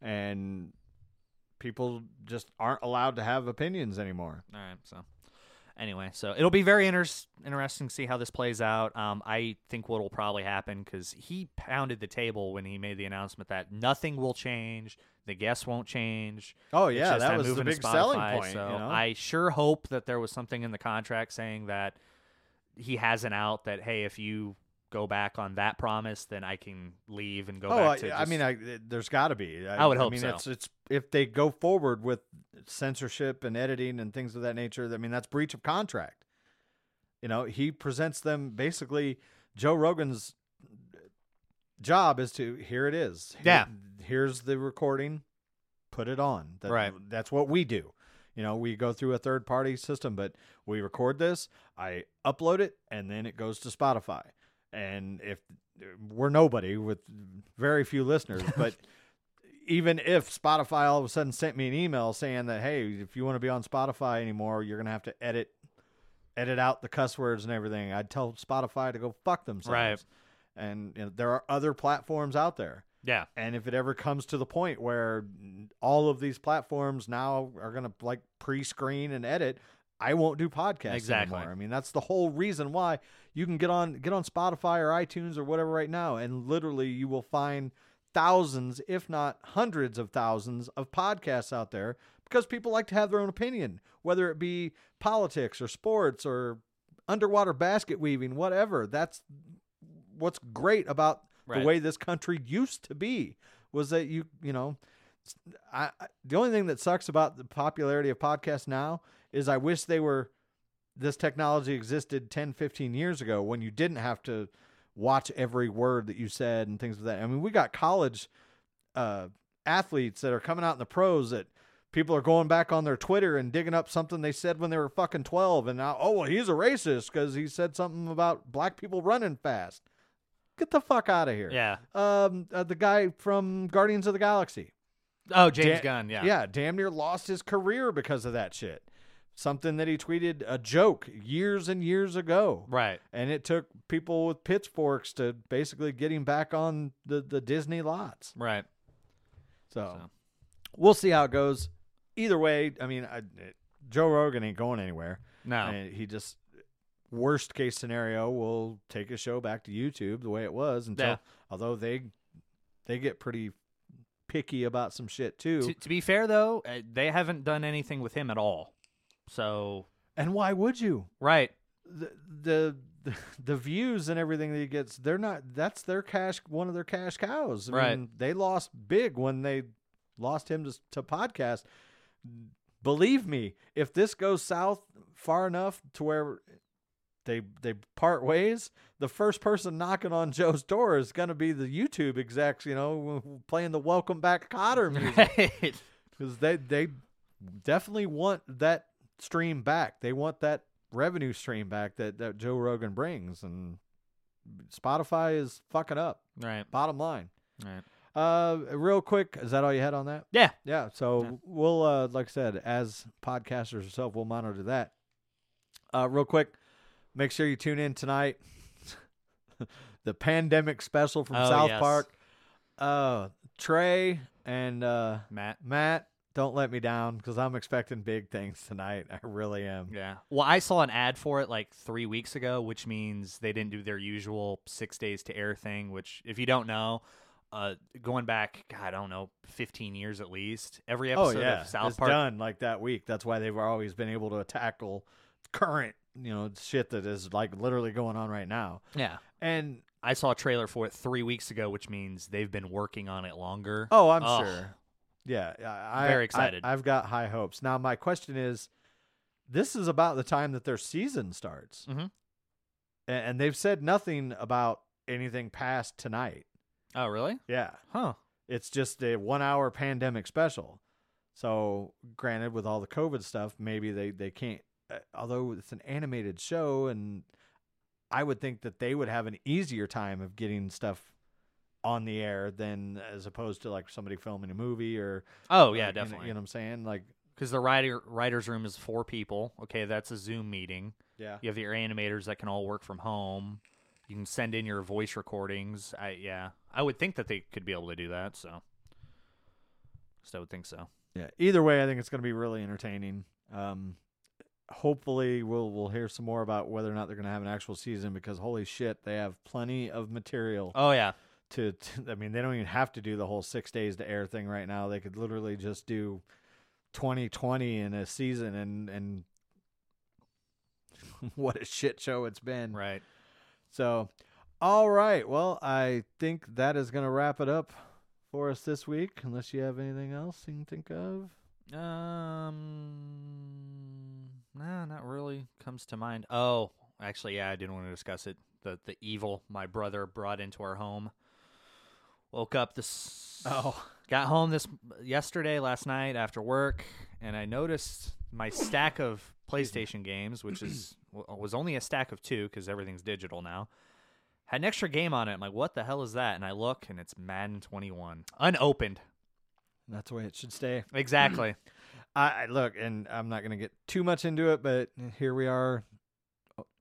and people just aren't allowed to have opinions anymore. All right. So, anyway, so it'll be very inter- interesting to see how this plays out. Um, I think what will probably happen because he pounded the table when he made the announcement that nothing will change, the guests won't change. Oh yeah, that I'm was the big selling point. So you know? I sure hope that there was something in the contract saying that he has an out. That hey, if you go back on that promise, then I can leave and go oh, back I, to. I mean, I, there's got to be. I would I hope mean, so. It's, it's if they go forward with censorship and editing and things of that nature. I mean, that's breach of contract. You know, he presents them basically. Joe Rogan's job is to here it is. Here- Yeah. here's the recording. Put it on. That, Right. That's what we do. You know, we go through a third party system, but we record this, I upload it, and then it goes to Spotify. And if we're nobody with very few listeners, *laughs* but even if Spotify all of a sudden sent me an email saying that, hey, if you want to be on Spotify anymore, you're gonna have to edit edit out the cuss words and everything. I'd tell Spotify to go fuck themselves. Right. And you know, there are other platforms out there. yeah. And if it ever comes to the point where all of these platforms now are going to like pre-screen and edit, I won't do podcasts Exactly. anymore. I mean, that's the whole reason why you can get on get on Spotify or iTunes or whatever right now, and literally you will find thousands, if not hundreds of thousands, of podcasts out there because people like to have their own opinion, whether it be politics or sports or underwater basket weaving, whatever. That's what's great about Right. the way this country used to be was that you you know I, I the only thing that sucks about the popularity of podcasts now is I wish they were this technology existed 10 15 years ago when you didn't have to watch every word that you said and things of that. I mean, we got college uh, athletes that are coming out in the pros that people are going back on their Twitter and digging up something they said when they were fucking 12 and now oh well he's a racist cuz he said something about black people running fast. Get the fuck out of here. Yeah. Um uh, the guy from Guardians of the Galaxy. Oh, James Da- Gunn. Yeah. Yeah, damn near lost his career because of that shit. Something that he tweeted a joke years and years ago. Right. And it took people with pitchforks to basically get him back on the, the Disney lots. Right. So, So. we'll see how it goes. Either way, I mean, I, Joe Rogan ain't going anywhere. No. And he just, worst case scenario, will take his show back to YouTube the way it was until, Yeah. although they they get pretty picky about some shit too. To, to be fair, though, uh, they haven't done anything with him at all. So. and why would you? Right. the the the views and everything that he gets, they're not. That's their cash. One of their cash cows. I Right. mean, they lost big when they lost him to to podcast. Believe me, if this goes south far enough to where they they part ways, the first person knocking on Joe's door is going to be the YouTube execs. You know, *laughs* playing the Welcome Back Kotter *laughs* music Right. because they they definitely want that stream back. They want that revenue stream back that that Joe Rogan brings, and Spotify is fucking up. right. Bottom line. Right. Uh, real quick, is that all you had on that? Yeah. Yeah. So Yeah. we'll, uh, like I said, as podcasters ourselves, we'll monitor that. Uh, real quick, make sure you tune in tonight. *laughs* the pandemic special from Oh, South yes. Park. Uh, Trey and uh, Matt. Matt, don't let me down because I'm expecting big things tonight. I really am. Yeah. Well, I saw an ad for it like three weeks ago, which means they didn't do their usual six days to air thing. Which, if you don't know, uh, going back, God, I don't know, fifteen years at least. Every Oh episode yeah, of South it's Park. done like that week. That's why they've always been able to tackle current, you know, shit that is like literally going on right now. Yeah. And I saw a trailer for it three weeks ago, which means they've been working on it longer. oh, I'm Oh. sure. Yeah, I, Very excited. I've got high hopes. Now, my question is, this is about the time that their season starts, Mhm. And they've said nothing about anything past tonight. Oh, really? Yeah, Huh. it's just a one-hour pandemic special. So, granted, with all the COVID stuff, maybe they they can't. Uh, although it's an animated show, and I would think that they would have an easier time of getting stuff on the air than as opposed to like somebody filming a movie or Oh, yeah, you know- definitely. You know what I'm saying? Like, Because the writer writers room is four people. Okay, that's a Zoom meeting. yeah, You have your animators that can all work from home. You can send in your voice recordings. I yeah, I would think that they could be able to do that. So, so I would think so. yeah. Either way, I think it's going to be really entertaining. Um, hopefully, we'll we'll hear some more about whether or not they're going to have an actual season because holy shit, they have plenty of material. Oh yeah, to, to *laughs* I mean they don't even have to do the whole 6 days to air thing right now. They could literally just do 2020 in a season and and *laughs* what a shit show it's been. right. So all right, well, I think that is going to wrap it up for us this week unless you have anything else you can think of. Um, nah, not really comes to mind. Oh, actually, yeah, I didn't want to discuss it. The the evil my brother brought into our home. Woke up this. Oh. got home this yesterday, last night after work, and I noticed my stack of PlayStation games, which is *clears throat* was only a stack of two because everything's digital now. Had an extra game on it. I'm like, what the hell is that? And I look, and it's Madden 21, unopened. That's the way it should stay. *clears throat* Exactly. I, I look, and I'm not going to get too much into it, but here we are,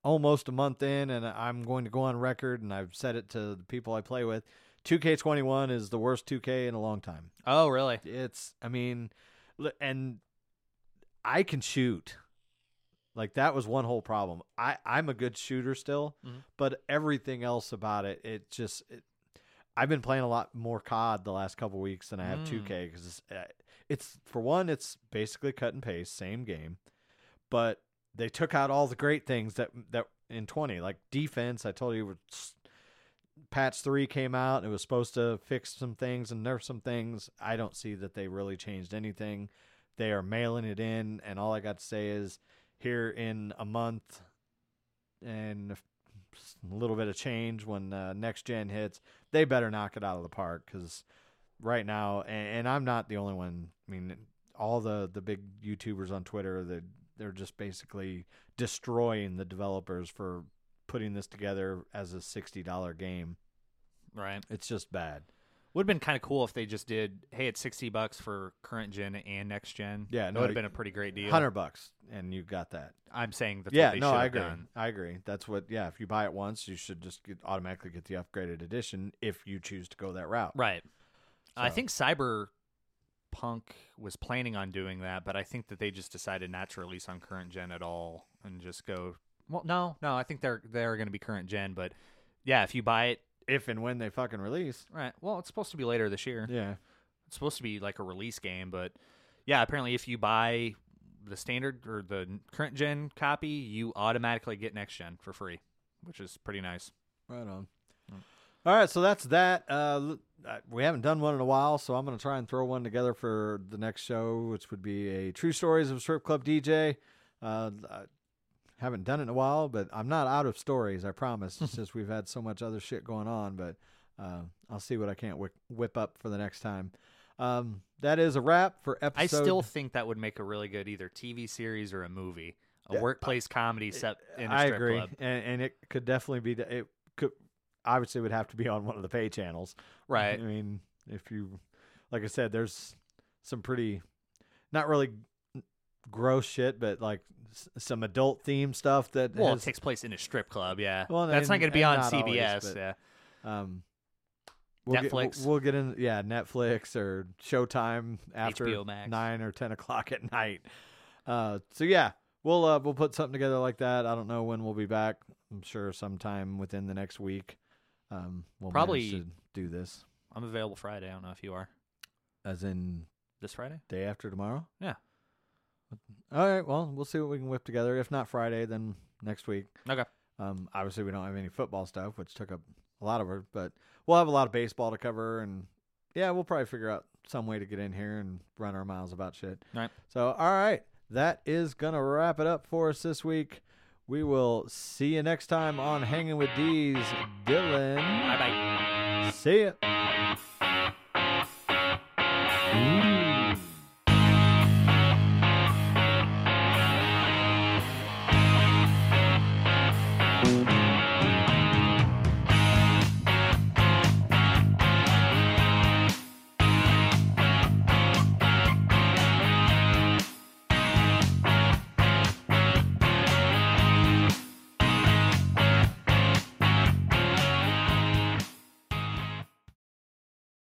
almost a month in, and I'm going to go on record, and I've said it to the people I play with. 2K21 is the worst 2K in a long time. oh, really? It's, I mean, and I can shoot. Like that was one whole problem. I I'm a good shooter still, Mhm. but everything else about it, it just. It, I've been playing a lot more COD the last couple weeks than I have Mm. 2K because it's, uh, it's for one, it's basically cut and paste, same game, but they took out all the great things that that in 20 like defense. I told you, was, patch three came out. It was supposed to fix some things and nerf some things. I don't see that they really changed anything. They are mailing it in, and all I got to say is here in a month and a little bit of change when uh, next gen hits, they better knock it out of the park because right now, and, and I'm not the only one. I mean, all the the big YouTubers on Twitter, they they're just basically destroying the developers for putting this together as a sixty dollar game. Right. It's just bad. Would have been kind of cool if they just did, hey, it's 60 bucks for current gen and next gen. Yeah, That no, would have been a pretty great deal. Hundred bucks, and you got that. I'm saying that's yeah, what they no, should I have agree. done. I agree. That's what. Yeah, if you buy it once, you should just get, automatically get the upgraded edition if you choose to go that route. Right. I think Cyberpunk was planning on doing that, but I think that they just decided not to release on current gen at all and just go. Well, no, no, I think they're they're going to be current gen, but yeah, if you buy it, If and when they fucking release. right. Well, it's supposed to be later this year. Yeah. It's supposed to be like a release game, but yeah, apparently if you buy the standard or the current gen copy, you automatically get next gen for free, which is pretty nice. Right on. Mm. All right, so that's that. Uh, l- uh, we haven't done one in a while, so I'm going to try and throw one together for the next show, which would be a True Stories of Strip Club DJ. Uh, I haven't done it in a while, but I'm not out of stories. I promise. It's just we've had so much other shit going on, but uh, I'll see what I can't whip, whip up for the next time. Um, that is a wrap for episode. I still think that would make a really good either TV series or a movie, a Yeah, workplace comedy set in a I strip agree, club. and, and it could definitely be. It could obviously would have to be on one of the pay channels. Right. I mean, if you, like I said, there's some pretty, not really gross shit, but like s- some adult theme stuff that Well, has, it takes place in a strip club. Yeah, Well, that's not going to be on not always, CBS. but- yeah, um we'll get- we'll- Netflix. we'll get in yeah Netflix or Showtime after nine or ten o'clock at night. Uh, so yeah, we'll uh, we'll put something together like that. I don't know when we'll be back. I'm sure sometime within the next week. Um, we'll Probably- do this I'm available Friday. I don't know if you are as in this Friday. day after tomorrow. Yeah. All right. Well, we'll see what we can whip together. If not Friday, then next week. Okay. Um, obviously, we don't have any football stuff, which took up a lot of it, but we'll have a lot of baseball to cover, and yeah, we'll probably figure out some way to get in here and run our miles about shit. All right. So, all right, that is gonna wrap it up for us this week. We will see you next time on Hanging with D's. Dylan, Bye bye. see ya. Ooh.